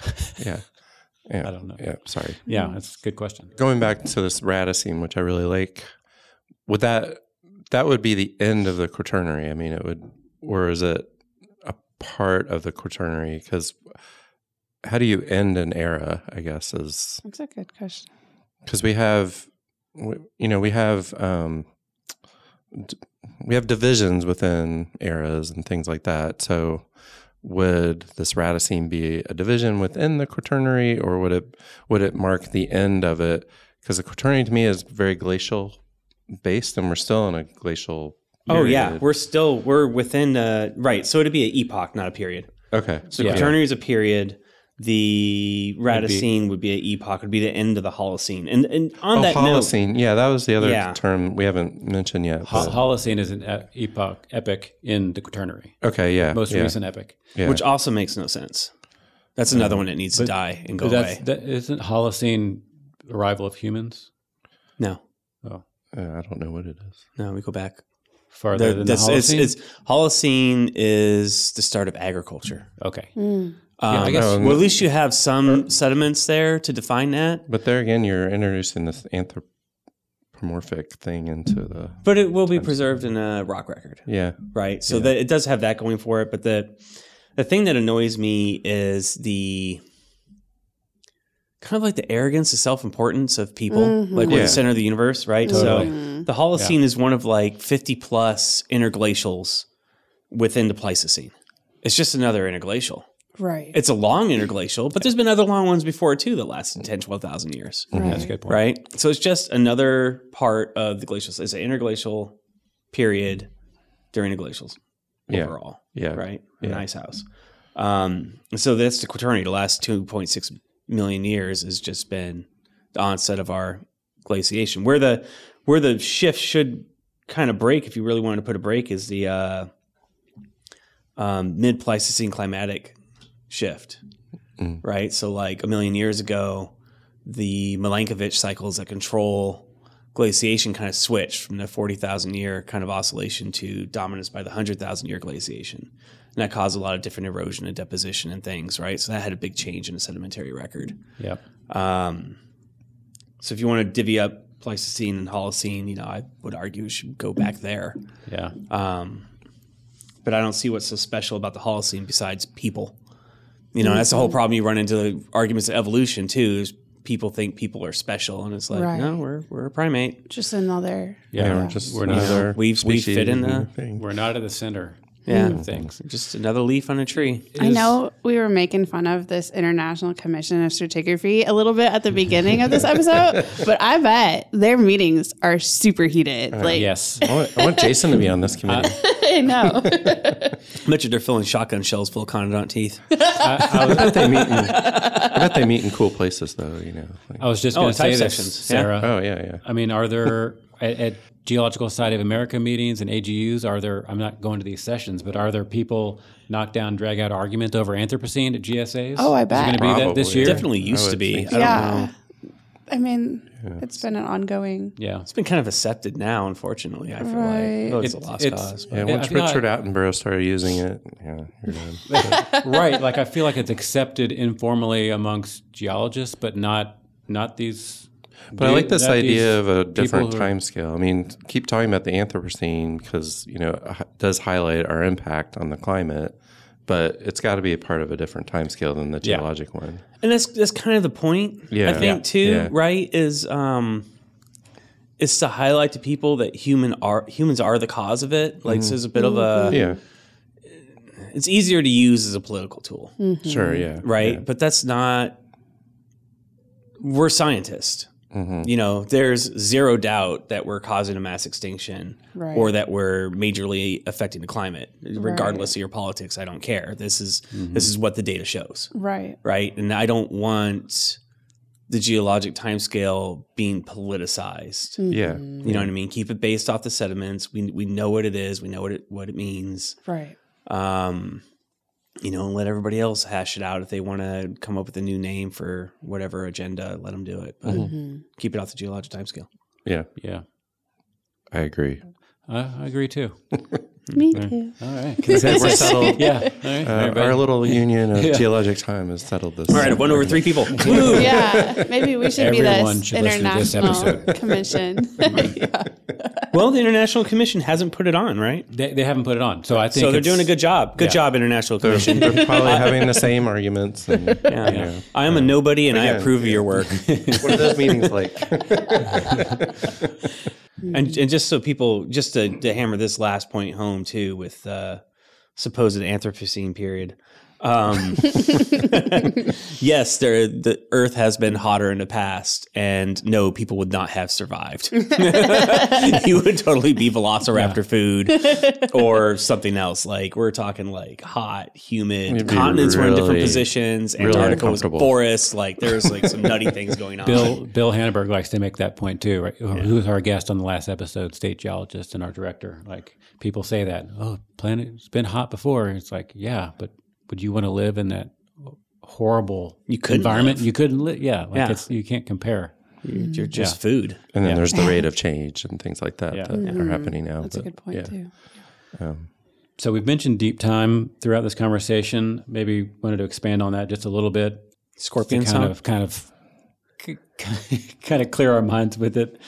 Speaker 3: Yeah. Yeah.
Speaker 1: I don't know.
Speaker 3: Yeah. Sorry.
Speaker 1: Yeah, that's a good question.
Speaker 3: Going back to this Radicine, which I really like, would that that would be the end of the quaternary? I mean, it would, or is it a part of the quaternary? Because how do you end an era? I guess is
Speaker 2: That's a good question.
Speaker 3: because we have you know we have um we have divisions within eras and things like that so would this radicine be a division within the quaternary or would it would it mark the end of it because the quaternary to me is very glacial based and we're still in a glacial
Speaker 4: oh, yeah. We're still, we're within, uh, right. So it'd be an epoch, not a period.
Speaker 3: okay
Speaker 4: So
Speaker 1: Yeah.
Speaker 4: Quaternary is a period. The Radicine would be an epoch. Would be the end of the Holocene. And and on
Speaker 3: oh
Speaker 4: that note,
Speaker 3: Holocene yeah that was the other
Speaker 4: Yeah.
Speaker 3: term we haven't mentioned yet
Speaker 1: Ho-
Speaker 3: but-
Speaker 1: Holocene is an epoch epic in the Quaternary.
Speaker 3: okay yeah
Speaker 1: Most
Speaker 3: yeah,
Speaker 1: recent epic.
Speaker 3: yeah.
Speaker 4: which also makes no sense. That's another one that needs to die and go
Speaker 1: that's,
Speaker 4: away.
Speaker 1: That isn't Holocene arrival of humans.
Speaker 4: No,
Speaker 1: Oh,
Speaker 3: Uh, I don't know what it is
Speaker 4: no, we go back.
Speaker 1: farther
Speaker 4: The,
Speaker 1: than the Holocene?
Speaker 4: it's Holocene is the start of agriculture.
Speaker 1: okay. Yeah, I
Speaker 4: Um,
Speaker 1: guess-
Speaker 4: well, at least you have some sediments there to define that.
Speaker 3: But there again, you're introducing this anthropomorphic thing into the
Speaker 4: But it will be preserved in a rock record,
Speaker 3: yeah.
Speaker 4: right? So that it does have that going for it. But the the thing that annoys me is the kind of like the arrogance, the self importance of people, like we're
Speaker 3: Yeah.
Speaker 4: the center of the universe, right?
Speaker 1: Totally.
Speaker 4: So the Holocene is one of like fifty plus interglacials within the Pleistocene. It's just another interglacial.
Speaker 2: Right.
Speaker 4: It's a long interglacial, but there's been other long ones before too that lasted 10, 12,000 years.
Speaker 1: That's a good point.
Speaker 4: Right? So it's just another part of the glacial. It's an interglacial period during the glacials
Speaker 3: Yeah.
Speaker 4: overall.
Speaker 3: Yeah.
Speaker 4: Right? A
Speaker 3: Yeah.
Speaker 4: nice house. Um, so that's the quaternary. The last 2.6 million years has just been the onset of our glaciation. Where the where the shift should kind of break, if you really wanted to put a break, is the uh, um, mid Pleistocene climatic shift.
Speaker 3: Mm.
Speaker 4: Right. So, like a million years ago, the Milankovitch cycles that control glaciation kind of switched from the 40,000 year kind of oscillation to dominance by the 100,000 year glaciation. And that caused a lot of different erosion and deposition and things, right? So that had a big change in the sedimentary record.
Speaker 1: Yep.
Speaker 4: Um, so if you want to divvy up Pleistocene and Holocene, you know, I would argue we should go back there.
Speaker 1: Yeah.
Speaker 4: Um, but I don't see what's so special about the Holocene besides people. You know, that's the whole mm-hmm. problem. You run into the arguments of evolution too. Is people think people are special, and it's like,
Speaker 2: Right.
Speaker 4: no, we're we're a primate.
Speaker 2: Just another.
Speaker 1: Yeah.
Speaker 3: Yeah,
Speaker 1: we're,
Speaker 3: we're just
Speaker 1: we're not,
Speaker 3: another
Speaker 4: we- we fit in the-
Speaker 3: thing.
Speaker 1: we're not at the center
Speaker 4: Yeah, hmm.
Speaker 1: of things.
Speaker 4: just another leaf on a tree.
Speaker 1: It
Speaker 2: I
Speaker 1: is-
Speaker 2: know we were making fun of this International Commission of Stratigraphy a little bit at the beginning of this episode, [laughs] but I bet their meetings are super heated. Uh, like,
Speaker 1: Yes.
Speaker 3: I want, I want Jason to be on this [laughs] committee.
Speaker 2: I know. [laughs]
Speaker 4: I bet you they're filling shotgun shells full of conodont teeth.
Speaker 1: I, I
Speaker 3: bet they meet in, I bet they meet in cool places though. You know. Like,
Speaker 1: I was just
Speaker 4: Oh,
Speaker 1: going to
Speaker 4: type
Speaker 1: say this,
Speaker 4: sections. Yeah.
Speaker 1: Sarah.
Speaker 3: oh yeah, yeah.
Speaker 1: I mean, are there at, at Geological Society of America meetings and AGUs? Are there? I'm not going to these sessions, but are there people knock down, drag out argument over Anthropocene at GSAs?
Speaker 2: Oh, I
Speaker 1: Is it
Speaker 2: bet.
Speaker 1: going to be that this
Speaker 3: Probably.
Speaker 1: year?
Speaker 4: Definitely used to be. I don't
Speaker 2: yeah.
Speaker 4: know.
Speaker 2: I mean, it's been an ongoing.
Speaker 1: Yeah.
Speaker 4: It's been kind of accepted now, unfortunately. I feel
Speaker 2: Right.
Speaker 4: like it's,
Speaker 1: It's-
Speaker 4: a lost
Speaker 1: it's-
Speaker 4: cause.
Speaker 3: Yeah,
Speaker 1: Yeah,
Speaker 3: once
Speaker 1: I feel
Speaker 3: Richard Attenborough started using it, yeah, you're done. [laughs]
Speaker 1: right. Like I feel like it's accepted informally amongst geologists, but not not these.
Speaker 3: But I like this idea of a different
Speaker 1: who-
Speaker 3: time scale. I mean, keep talking about the Anthropocene because you know it does highlight our impact on the climate, but it's got to be a part of a different time scale than the
Speaker 1: Yeah.
Speaker 3: geologic one.
Speaker 4: and that's that's kind of the point.
Speaker 3: Yeah.
Speaker 4: I think
Speaker 3: Yeah.
Speaker 4: too.
Speaker 3: Yeah.
Speaker 4: Right? Is um, is to highlight to people that human are humans are the cause of it. Like so mm-hmm. there's a bit of a. Mm-hmm.
Speaker 3: Yeah,
Speaker 4: It's easier to use as a political tool, mm-hmm.
Speaker 3: sure, yeah,
Speaker 4: right?
Speaker 3: yeah.
Speaker 4: But that's not. We're scientists.
Speaker 3: Mm-hmm.
Speaker 4: You know, there's zero doubt that we're causing a mass extinction
Speaker 2: Right.
Speaker 4: or that we're majorly affecting the climate. Regardless of your politics, I don't care. This is this is what the data shows.
Speaker 2: Right.
Speaker 4: right? And I don't want the geologic timescale being politicized.
Speaker 3: yeah.
Speaker 4: You know what I mean? Keep it based off the sediments. We we know what it is. We know what it what it means.
Speaker 2: Right.
Speaker 4: Um, you know, and let everybody else hash it out if they want to come up with a new name for whatever agenda. Let them do it, but keep it off the geologic timescale.
Speaker 3: Yeah,
Speaker 1: Yeah,
Speaker 3: I agree.
Speaker 1: I, I agree too. [laughs]
Speaker 2: Me too.
Speaker 1: All right. [laughs]
Speaker 3: Because we're settled. [laughs]
Speaker 1: yeah. All right.
Speaker 3: Uh, our little union of geologic time has settled this.
Speaker 4: All right, one over three people. Woo!
Speaker 2: Yeah. Maybe we should be
Speaker 1: Everyone
Speaker 2: this
Speaker 1: should listen this
Speaker 2: international commission. yeah. [laughs]
Speaker 4: Well, the International Commission hasn't put it on, right?
Speaker 1: they, they haven't put it on, so I think
Speaker 4: So they're doing a good job. Good
Speaker 1: Yeah.
Speaker 4: job, International Commission.
Speaker 3: They're probably [laughs] having the same arguments. And,
Speaker 4: Yeah.
Speaker 3: yeah.
Speaker 4: I am a nobody, and I
Speaker 3: Again,
Speaker 4: approve of your work. [laughs]
Speaker 3: What are those meetings like?
Speaker 4: and and just so people just to, to hammer this last point home too with uh supposed anthropocene period um [laughs] yes there the earth has been hotter in the past and no people would not have survived. [laughs] You would totally be velociraptor food [laughs] or something else. Like we're talking like hot humid.
Speaker 3: It'd be
Speaker 4: continents were in different
Speaker 3: really-
Speaker 4: positions.
Speaker 3: really
Speaker 4: antarctica was
Speaker 3: uncomfortable.
Speaker 4: forest like there's like some nutty things going on.
Speaker 1: Bill Bill Haneberg likes to make that point too, right? Who who was our guest on the last episode, state geologist and our director. Like people say that, oh, planet's been hot before. It's like, yeah, but would you want to live in that horrible
Speaker 4: You couldn't
Speaker 1: environment?
Speaker 4: live.
Speaker 1: You couldn't live. Yeah, like
Speaker 4: Yeah.
Speaker 1: It's, you can't compare.
Speaker 4: You're, you're just food.
Speaker 3: And then
Speaker 1: Yeah.
Speaker 3: there's the rate of [laughs] change and things like that
Speaker 1: Yeah.
Speaker 3: that are mm-hmm. happening now.
Speaker 2: That's a good point
Speaker 3: yeah.
Speaker 2: too.
Speaker 1: Um, so we've mentioned deep time throughout this conversation. Maybe wanted to expand on that just a little bit. to
Speaker 4: Scorpion
Speaker 1: kind
Speaker 4: song.
Speaker 1: of kind of [laughs] kind of clear our minds with it.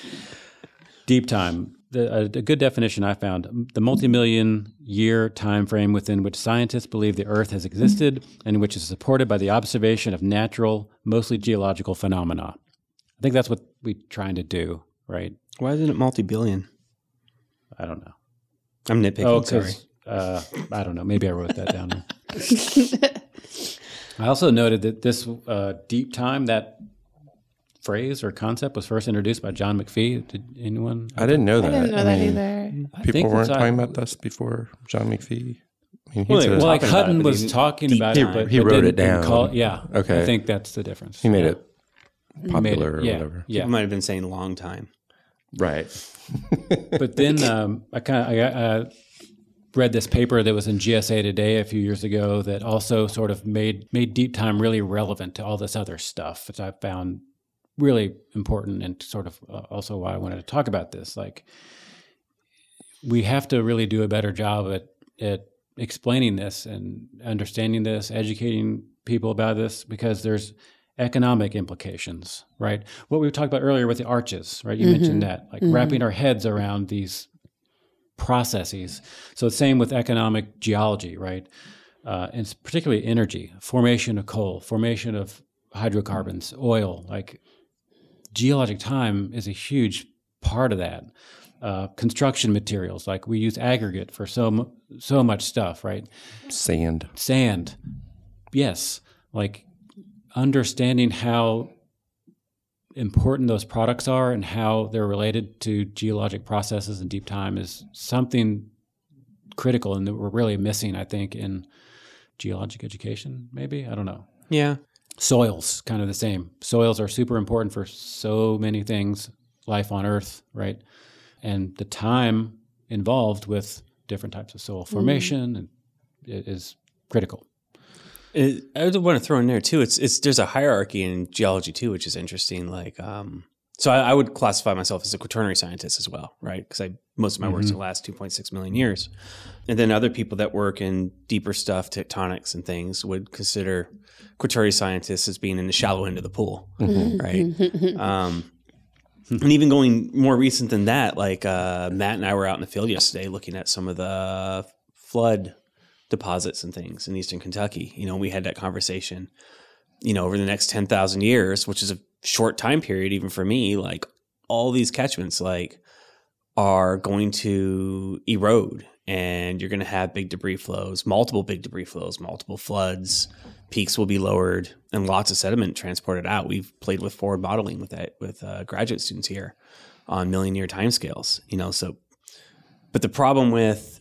Speaker 1: Deep time. The, a, a good definition I found: the multi-million year time frame within which scientists believe the Earth has existed, and which is supported by the observation of natural, mostly geological phenomena. I think that's what we're trying to do, right?
Speaker 4: Why isn't it multi-billion?
Speaker 1: I don't know.
Speaker 4: I'm nitpicking.
Speaker 1: Oh,
Speaker 4: sorry.
Speaker 1: uh, I don't know. Maybe I wrote that down. [laughs] I also noted that this uh, deep time, that phrase or concept, was first introduced by John McPhee. Did anyone?
Speaker 3: I didn't know that.
Speaker 2: I
Speaker 3: that.
Speaker 2: didn't know that
Speaker 3: mean,
Speaker 2: either.
Speaker 3: People weren't
Speaker 1: that's-
Speaker 3: talking about this before John McPhee. I mean,
Speaker 4: Well,
Speaker 1: Well, like
Speaker 4: talking it,
Speaker 1: Hutton was
Speaker 4: he-
Speaker 1: talking about
Speaker 3: He-
Speaker 1: it, but
Speaker 3: he
Speaker 1: but
Speaker 3: wrote it down.
Speaker 1: Call, yeah.
Speaker 3: Okay.
Speaker 1: I think that's the difference.
Speaker 3: he made
Speaker 1: Yeah.
Speaker 3: it
Speaker 1: Made
Speaker 3: popular
Speaker 1: it-
Speaker 3: or
Speaker 1: yeah,
Speaker 3: whatever.
Speaker 1: Yeah.
Speaker 4: People might have been saying long time.
Speaker 3: Right. [laughs]
Speaker 1: but then um, I kind of I uh, read this paper that was in GSA Today a few years ago that also sort of made made deep time really relevant to all this other stuff, which I found really important and sort of uh, also why I wanted to talk about this. Like, we have to really do a better job at at explaining this and understanding this, educating people about this because there's economic implications, right? What we talked about earlier with the arches, right? You mentioned that, like wrapping our heads around these processes. So the same with economic geology, right? Uh, and particularly energy, formation of coal, formation of hydrocarbons, oil. Like geologic time is a huge part of that. Uh, construction materials, like we use aggregate for so so much stuff, right?
Speaker 3: Sand.
Speaker 1: sand yes like understanding how important those products are and how they're related to geologic processes and deep time is something critical and that we're really missing i think in geologic education maybe i don't know
Speaker 4: Yeah.
Speaker 1: Soils kind of the same soils are super important for so many things life on earth right and the time involved with different types of soil formation and it is critical
Speaker 4: It, I want to throw in there too. It's it's there's a hierarchy in geology too, which is interesting. Like, um, so I, I would classify myself as a quaternary scientist as well, right? Because I most of my work's in the last 2.6 million years, and then other people that work in deeper stuff, tectonics and things, would consider quaternary scientists as being in the shallow end of the pool, right? um, and even going more recent than that, like uh, Matt and I were out in the field yesterday looking at some of the flood deposits and things in eastern Kentucky. You know, we had that conversation. You know, over the next ten thousand years, which is a short time period, even for me, like all these catchments, like are going to erode, and you're going to have big debris flows, multiple big debris flows, multiple floods. Peaks will be lowered, and lots of sediment transported out. We've played with forward modeling with that with uh, graduate students here on million year timescales. You know, so but the problem with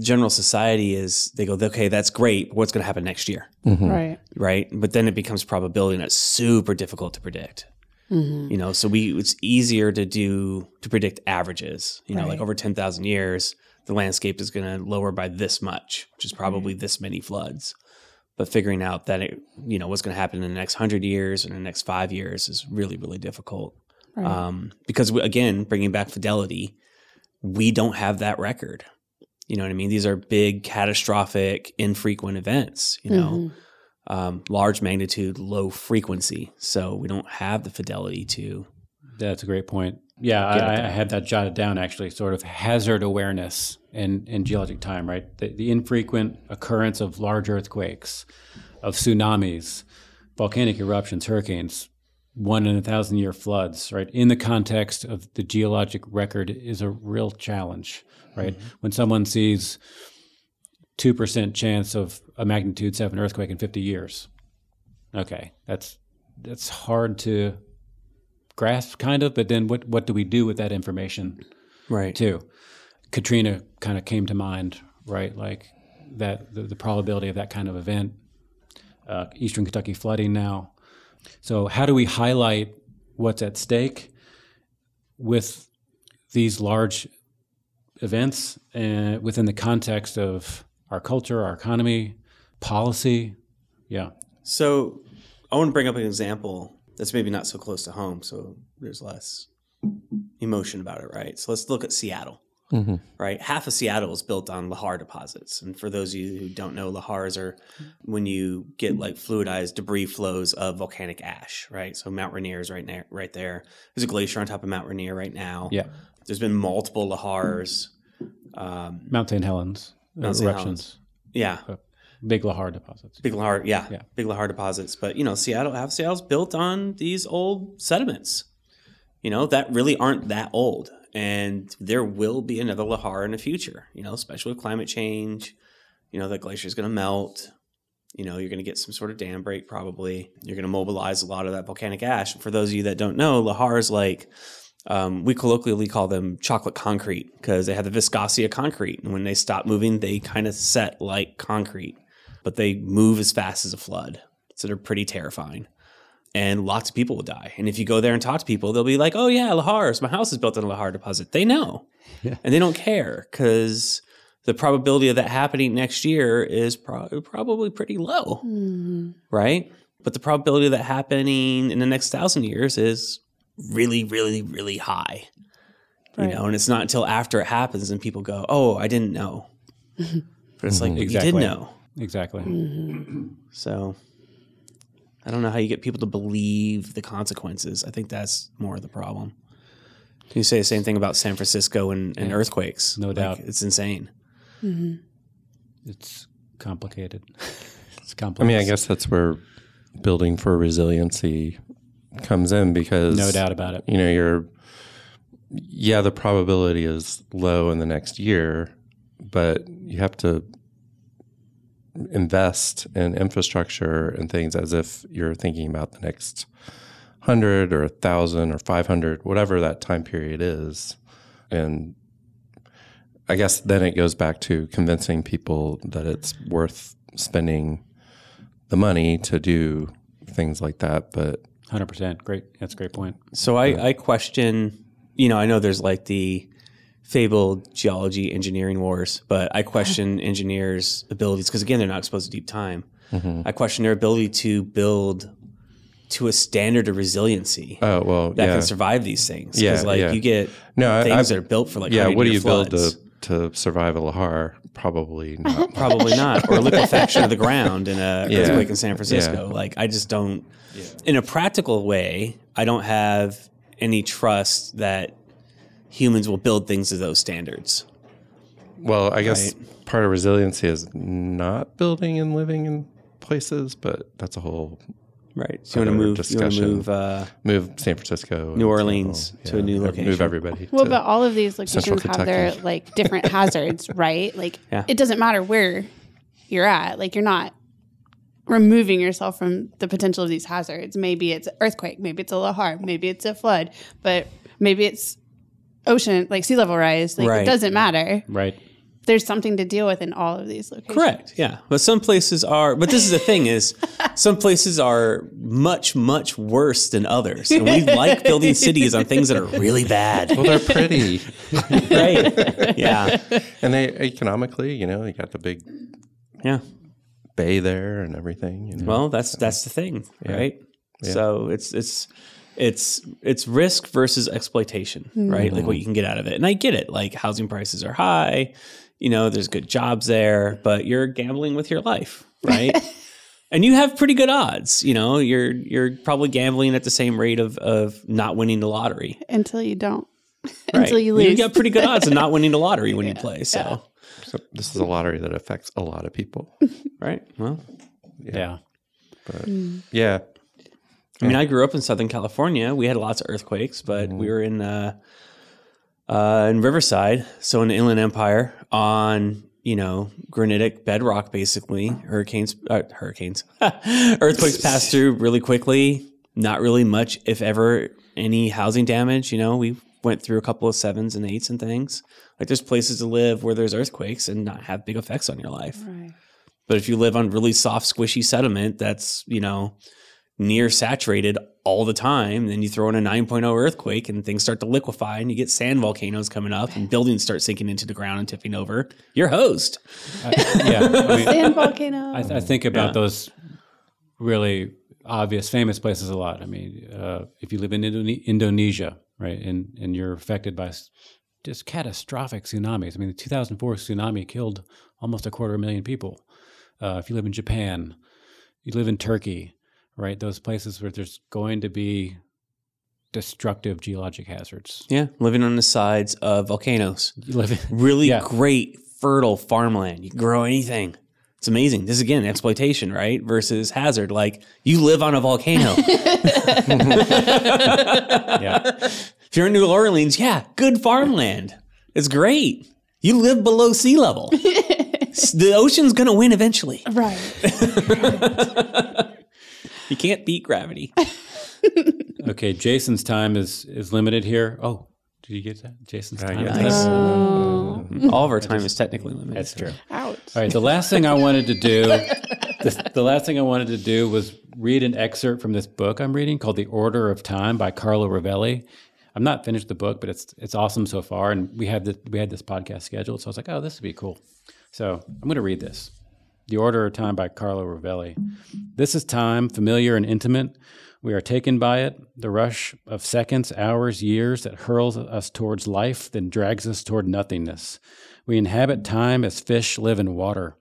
Speaker 4: general society is they go, okay, that's great. But what's going to happen next year?
Speaker 2: Right.
Speaker 4: Right. But then it becomes probability and it's super difficult to predict. You know, so we, it's easier to do, to predict averages, you know, like
Speaker 2: Right.
Speaker 4: over 10,000 years, the landscape is going to lower by this much, which is probably this many floods. But figuring out that it, you know, what's going to happen in the next hundred years or the next five years is really, really difficult.
Speaker 2: Right.
Speaker 4: Um, because we, again, bringing back fidelity, we don't have that record. You know what I mean? These are big, catastrophic, infrequent events. You know,
Speaker 2: Mm-hmm.
Speaker 4: um, large magnitude, low frequency. So we don't have the fidelity to.
Speaker 1: That's a great point. Yeah, I, I had that jotted down actually, sort of hazard awareness in, in geologic time, right? The, the infrequent occurrence of large earthquakes, of tsunamis, volcanic eruptions, hurricanes, one in a thousand year floods, right? In the context of the geologic record is a real challenge, right? When someone sees 2% chance of a magnitude 7 earthquake in 50 years. Okay, that's that's hard to grasp kind of but then what what do we do with that information
Speaker 4: Right.
Speaker 1: too? Katrina kind of came to mind right like that the, the probability of that kind of event uh, eastern kentucky flooding now. So how do we highlight what's at stake with these large events uh, within the context of our culture our economy policy? Yeah.
Speaker 4: So I want to bring up an example that's maybe not so close to home, so there's less emotion about it, right? So let's look at Seattle.
Speaker 3: Mhm.
Speaker 4: Right, half of Seattle is built on lahar deposits, and for those of you who don't know, lahars are when you get like fluidized debris flows of volcanic ash. Right, so Mount Rainier is right there. Right there, there's a glacier on top of Mount Rainier right now.
Speaker 1: Yeah.
Speaker 4: there's been multiple lahars. Um,
Speaker 1: Mount St. Helens eruptions,
Speaker 4: yeah,
Speaker 1: big lahar deposits.
Speaker 4: Big lahar, yeah,
Speaker 1: Yeah.
Speaker 4: big lahar deposits. But you know, Seattle, half Seattle's built on these old sediments. You know that really aren't that old, and there will be another lahar in the future. You know, especially with climate change. You know, the glacier is going to melt. You know, you're going to get some sort of dam break. Probably, you're going to mobilize a lot of that volcanic ash. For those of you that don't know, Lahar is like um, we colloquially call them chocolate concrete because they have the viscosity of concrete, and when they stop moving, they kind of set like concrete but they move as fast as a flood. So they're pretty terrifying. And lots of people will die. And if you go there and talk to people, they'll be like, oh, yeah, lahars. My house is built on a lahar deposit. They know.
Speaker 1: Yeah.
Speaker 4: And they don't care because the probability of that happening next year is pro- probably pretty low,
Speaker 2: Mhm.
Speaker 4: right? But the probability of that happening in the next thousand years is really, really, really high.
Speaker 2: Right.
Speaker 4: You know, and it's not until after it happens and people go, oh, I didn't know. [laughs] but it's like, you did know.
Speaker 1: Exactly. Mm-hmm.
Speaker 4: So I don't know how you get people to believe the consequences. I think that's more of the problem. You say the same thing about San Francisco and, and earthquakes?
Speaker 1: No
Speaker 4: Like,
Speaker 1: doubt.
Speaker 4: It's insane. Mm-hmm.
Speaker 1: It's complicated. [laughs] it's
Speaker 3: complicated.
Speaker 1: I
Speaker 3: mean, I guess that's where building for resiliency comes in because
Speaker 1: no doubt about it.
Speaker 3: you know, you're, yeah, the probability is low in the next year, but you have to invest in infrastructure and things as if you're thinking about the next hundred or a thousand or 500, whatever that time period is. And I guess then it goes back to convincing people that it's worth spending the money to do things like that. But
Speaker 1: Hundred percent. Great. That's a great point.
Speaker 4: So I, I question, you know, I know there's like the fabled geology engineering wars, but I question [laughs] engineers' abilities because again, they're not exposed to deep time. Mm-hmm. I question their ability to build to a standard of resiliency
Speaker 3: oh well,
Speaker 4: that
Speaker 3: yeah,
Speaker 4: can survive these things.
Speaker 3: Yeah,
Speaker 4: Because like
Speaker 3: yeah.
Speaker 4: you get
Speaker 3: No,
Speaker 4: things
Speaker 3: I've-
Speaker 4: that are built for like
Speaker 3: yeah. What do
Speaker 4: 100-year
Speaker 3: you build to to survive a lahar? Probably [laughs] not.
Speaker 4: Probably not, or a liquefaction of the ground in a [laughs]
Speaker 3: Yeah.
Speaker 4: earthquake in San Francisco. Like I just don't. In a practical way, I don't have any trust that humans will build things to those standards.
Speaker 3: Well, I guess part of resiliency is not building and living in places, but that's a whole
Speaker 4: Right. So you want to
Speaker 3: Other
Speaker 4: move. You want to
Speaker 3: discussion.
Speaker 4: move. Uh,
Speaker 3: move San Francisco,
Speaker 4: New
Speaker 3: and
Speaker 4: Orleans
Speaker 3: so,
Speaker 4: to a new location.
Speaker 3: Move everybody.
Speaker 2: Well,
Speaker 3: to-
Speaker 2: but all of these
Speaker 3: Central
Speaker 2: locations have their
Speaker 3: Kentucky.
Speaker 2: like different [laughs] hazards, right? Like
Speaker 4: Yeah.
Speaker 2: it doesn't matter where you're at. Like you're not removing yourself from the potential of these hazards. Maybe it's earthquake, maybe it's a lahar, maybe it's a flood, but maybe it's ocean like sea level rise. Like
Speaker 4: Right.
Speaker 2: it doesn't matter.
Speaker 1: Right.
Speaker 2: There's something to deal with in all of these locations.
Speaker 4: Correct. Yeah. But some places are. But this is the thing: is [laughs] some places are much much worse than others, and we like building cities on things that are really bad.
Speaker 3: well, they're pretty, [laughs]
Speaker 4: right. Yeah.
Speaker 3: and they economically, you know, you got the big
Speaker 4: Yeah.
Speaker 3: bay there and everything. You know?
Speaker 4: Well, that's that's the thing, right? So it's it's it's it's risk versus exploitation, hmm. right? Like what you can get out of it. And I get it. Like housing prices are high, you know, there's good jobs there, but you're gambling with your life, right? [laughs] and you have pretty good odds, you know, you're you're probably gambling at the same rate of of not winning the lottery.
Speaker 2: Until you don't. [laughs]
Speaker 4: Right?
Speaker 2: Until you lose.
Speaker 4: You got pretty good odds of not winning the lottery when you [laughs] play. So
Speaker 3: So this is a lottery that affects a lot of people.
Speaker 4: right. Well,
Speaker 1: Yeah.
Speaker 3: But hmm. yeah,
Speaker 4: I mean, I grew up in Southern California. We had lots of earthquakes, but we were in uh, uh, in Riverside, so in the Inland Empire, on you know granitic bedrock, basically. Hurricanes, uh, hurricanes, [laughs] earthquakes pass [laughs] through really quickly. Not really much, if ever, any housing damage. You know, we went through a couple of sevens and eights and things. Like, there's places to live where there's earthquakes and not have big effects on your life.
Speaker 2: Right.
Speaker 4: But if you live on really soft, squishy sediment that's, you know, near saturated all the time, then you throw in a 9.0 earthquake and things start to liquefy and you get sand volcanoes coming up and buildings start sinking into the ground and tipping over. You're hosed.
Speaker 1: I- yeah. I, mean, [laughs]
Speaker 2: Sand volcano.
Speaker 1: I, th- I think about
Speaker 4: Yeah.
Speaker 1: those really obvious, famous places a lot. I mean, uh, if you live in Indone- Indonesia, right, and and you're affected by just catastrophic tsunamis. I mean, the 2004 tsunami killed almost a quarter of a million people. Uh, if you live in Japan, you live in Turkey, right? Those places where there's going to be destructive geologic hazards.
Speaker 4: Yeah, living on the sides of volcanoes.
Speaker 1: You live in,
Speaker 4: Really
Speaker 1: Yeah.
Speaker 4: great, fertile farmland. You can grow anything. It's amazing. This is again exploitation, right? Versus hazard. Like you live on a volcano. [laughs] [laughs]
Speaker 1: yeah.
Speaker 4: if you're in New Orleans, yeah, good farmland. It's great. You live below sea level. [laughs] the ocean's gonna win eventually.
Speaker 2: Right.
Speaker 4: You can't beat gravity. [laughs]
Speaker 1: Okay, Jason's time is is limited here. Oh, did you get that? Jason's time.
Speaker 3: get
Speaker 1: is
Speaker 3: that.
Speaker 1: limited. Oh.
Speaker 4: All of our time is technically limited.
Speaker 1: That's true.
Speaker 2: Ouch.
Speaker 1: All right, the last thing I wanted to do, the, the last thing I wanted to do was read an excerpt from this book I'm reading called "The Order of Time" by Carlo Rovelli. I'm not finished the book, but it's it's awesome so far, and we had the, we had this podcast scheduled, so I was like, oh, this would be cool. So I'm going to read this. The Order of Time by Carlo Rovelli. This is time, familiar and intimate. We are taken by it, the rush of seconds, hours, years that hurls us towards life, then drags us toward nothingness. We inhabit time as fish live in water.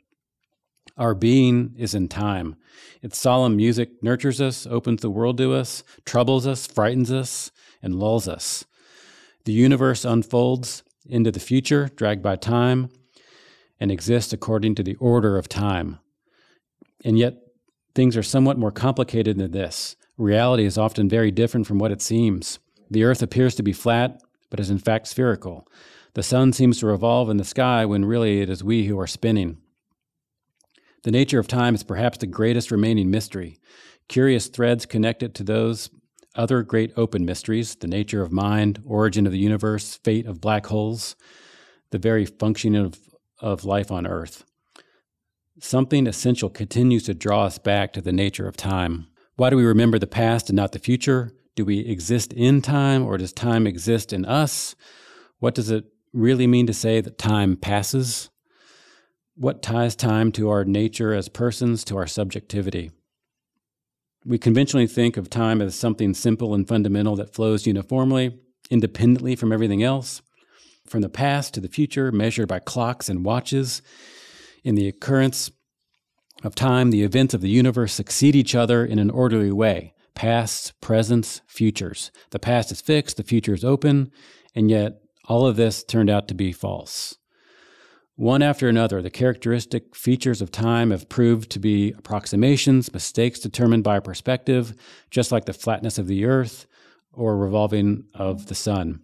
Speaker 1: Our being is in time. Its solemn music nurtures us, opens the world to us, troubles us, frightens us, and lulls us. The universe unfolds into the future, dragged by time, and exists according to the order of time. And yet, things are somewhat more complicated than this. Reality is often very different from what it seems. The earth appears to be flat, but is in fact spherical. The sun seems to revolve in the sky when really it is we who are spinning. The nature of time is perhaps the greatest remaining mystery. Curious threads connect it to those other great open mysteries the nature of mind, origin of the universe, fate of black holes, the very functioning of, of life on Earth. Something essential continues to draw us back to the nature of time. Why do we remember the past and not the future? Do we exist in time or does time exist in us? What does it really mean to say that time passes? What ties time to our nature as persons, to our subjectivity? We conventionally think of time as something simple and fundamental that flows uniformly, independently from everything else, from the past to the future, measured by clocks and watches. In the occurrence of time, the events of the universe succeed each other in an orderly way pasts, presents, futures. The past is fixed, the future is open, and yet all of this turned out to be false. One after another, the characteristic features of time have proved to be approximations, mistakes determined by perspective, just like the flatness of the earth or revolving of the sun.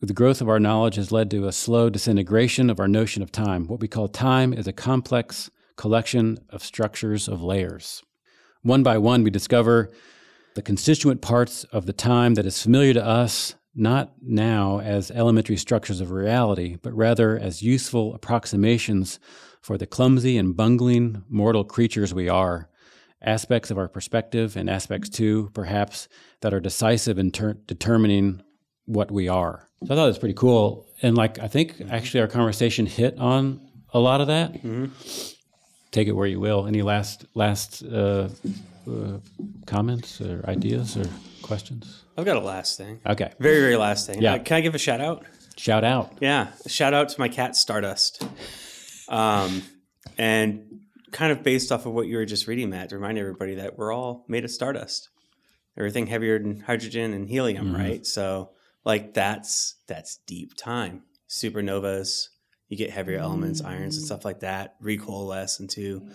Speaker 1: The growth of our knowledge has led to a slow disintegration of our notion of time. What we call time is a complex collection of structures of layers. One by one, we discover the constituent parts of the time that is familiar to us, not now as elementary structures of reality, but rather as useful approximations for the clumsy and bungling mortal creatures we are. Aspects of our perspective and aspects, too, perhaps, that are decisive in ter- determining what we are. So I thought it was pretty cool. And like, I think actually our conversation hit on a lot of that. Take it where you will. Any last, last, uh, uh, comments or ideas or questions?
Speaker 4: I've got a last thing.
Speaker 1: Okay.
Speaker 4: Very, very last thing.
Speaker 1: Yeah.
Speaker 4: Uh, can I give a shout out?
Speaker 1: Shout out.
Speaker 4: Yeah. Shout out to my cat Stardust. Um, and kind of based off of what you were just reading, Matt, to remind everybody that we're all made of stardust. Everything heavier than hydrogen and helium, right? So like that's that's deep time. Supernovas, you get heavier elements, irons and stuff like that, recoalesce into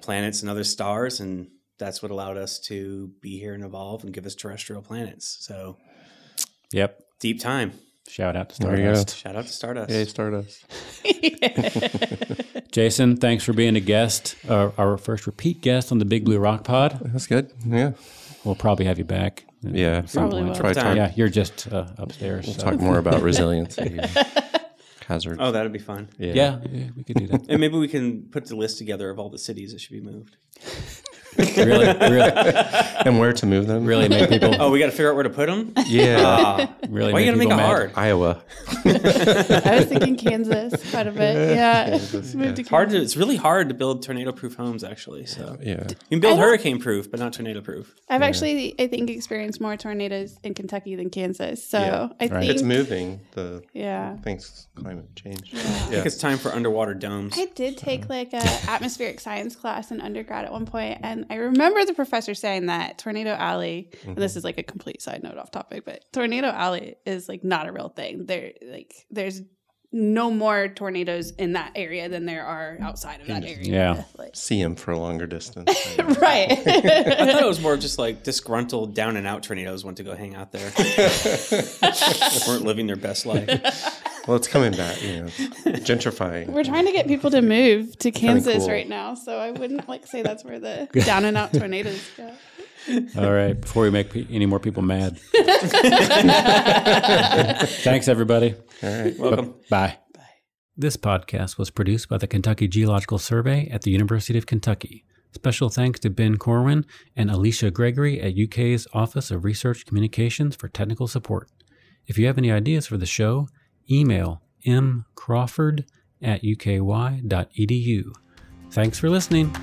Speaker 4: planets and other stars, and that's what allowed us to be here and evolve and give us terrestrial planets. So
Speaker 1: Yep.
Speaker 4: deep time.
Speaker 1: Shout out to
Speaker 3: There you go.
Speaker 1: Stardust.
Speaker 4: Shout out to Stardust.
Speaker 3: Yay, Stardust. [laughs] [laughs]
Speaker 1: Jason, thanks for being a guest, uh, our first repeat guest on the Big Blue Rock Pod.
Speaker 3: That's good. Yeah.
Speaker 1: We'll probably have you back.
Speaker 3: Yeah.
Speaker 2: Probably
Speaker 1: point.
Speaker 2: will.
Speaker 3: Try talk,
Speaker 1: Yeah, you're just uh, upstairs. so-
Speaker 3: talk more about [laughs] resiliency. [laughs] Hazards.
Speaker 4: Oh, that'd be fun.
Speaker 1: Yeah, yeah, we could do that.
Speaker 4: And maybe we can put the list together of all the cities that should be moved.
Speaker 1: Really, really,
Speaker 3: and where to move them.
Speaker 1: really make people
Speaker 4: Oh, we got to figure out where to put them.
Speaker 3: Yeah. Ah.
Speaker 1: really
Speaker 4: Why you
Speaker 1: make
Speaker 4: gotta make
Speaker 1: people
Speaker 4: it
Speaker 1: mad.
Speaker 4: hard?
Speaker 3: Iowa.
Speaker 2: I was thinking Kansas quite a bit. [laughs] Yeah. Moved to
Speaker 4: Hard to. It's really hard to build tornado-proof homes, actually. So
Speaker 3: Yeah.
Speaker 4: you can build hurricane-proof, but not tornado-proof.
Speaker 2: I've actually, I think, experienced more tornadoes in Kentucky than Kansas. So
Speaker 3: Yeah.
Speaker 2: I
Speaker 1: Right.
Speaker 2: think,
Speaker 3: It's moving. The
Speaker 2: yeah.
Speaker 3: things climate change.
Speaker 4: I think it's time for underwater domes.
Speaker 2: I did take like a atmospheric science class in undergrad at one point, and I remember the professor saying that Tornado Alley. And this mm-hmm. is like a complete side note off topic, but Tornado Alley is like not a real thing. There, like, there's no more tornadoes in that area than there are outside of that area.
Speaker 1: Yeah.
Speaker 2: Like,
Speaker 3: See them for a longer distance. [laughs]
Speaker 2: right.
Speaker 4: I thought it was more just like disgruntled down and out tornadoes went to go hang out there. [laughs] weren't living their best life.
Speaker 3: well, it's coming back. You know, gentrifying.
Speaker 2: We're trying to get people to move to Kansas
Speaker 3: cool.
Speaker 2: right now, so I wouldn't like say that's where the [laughs] down and out tornadoes go.
Speaker 1: All right, before we make pe- any more people mad. Thanks, everybody.
Speaker 3: All right.
Speaker 4: Welcome.
Speaker 1: Bye. This podcast was produced by the Kentucky Geological Survey at the University of Kentucky. Special thanks to Ben Corwin and Alicia Gregory at UK's Office of Research Communications for technical support. If you have any ideas for the show, email mcrawford at uky.edu. Thanks for listening.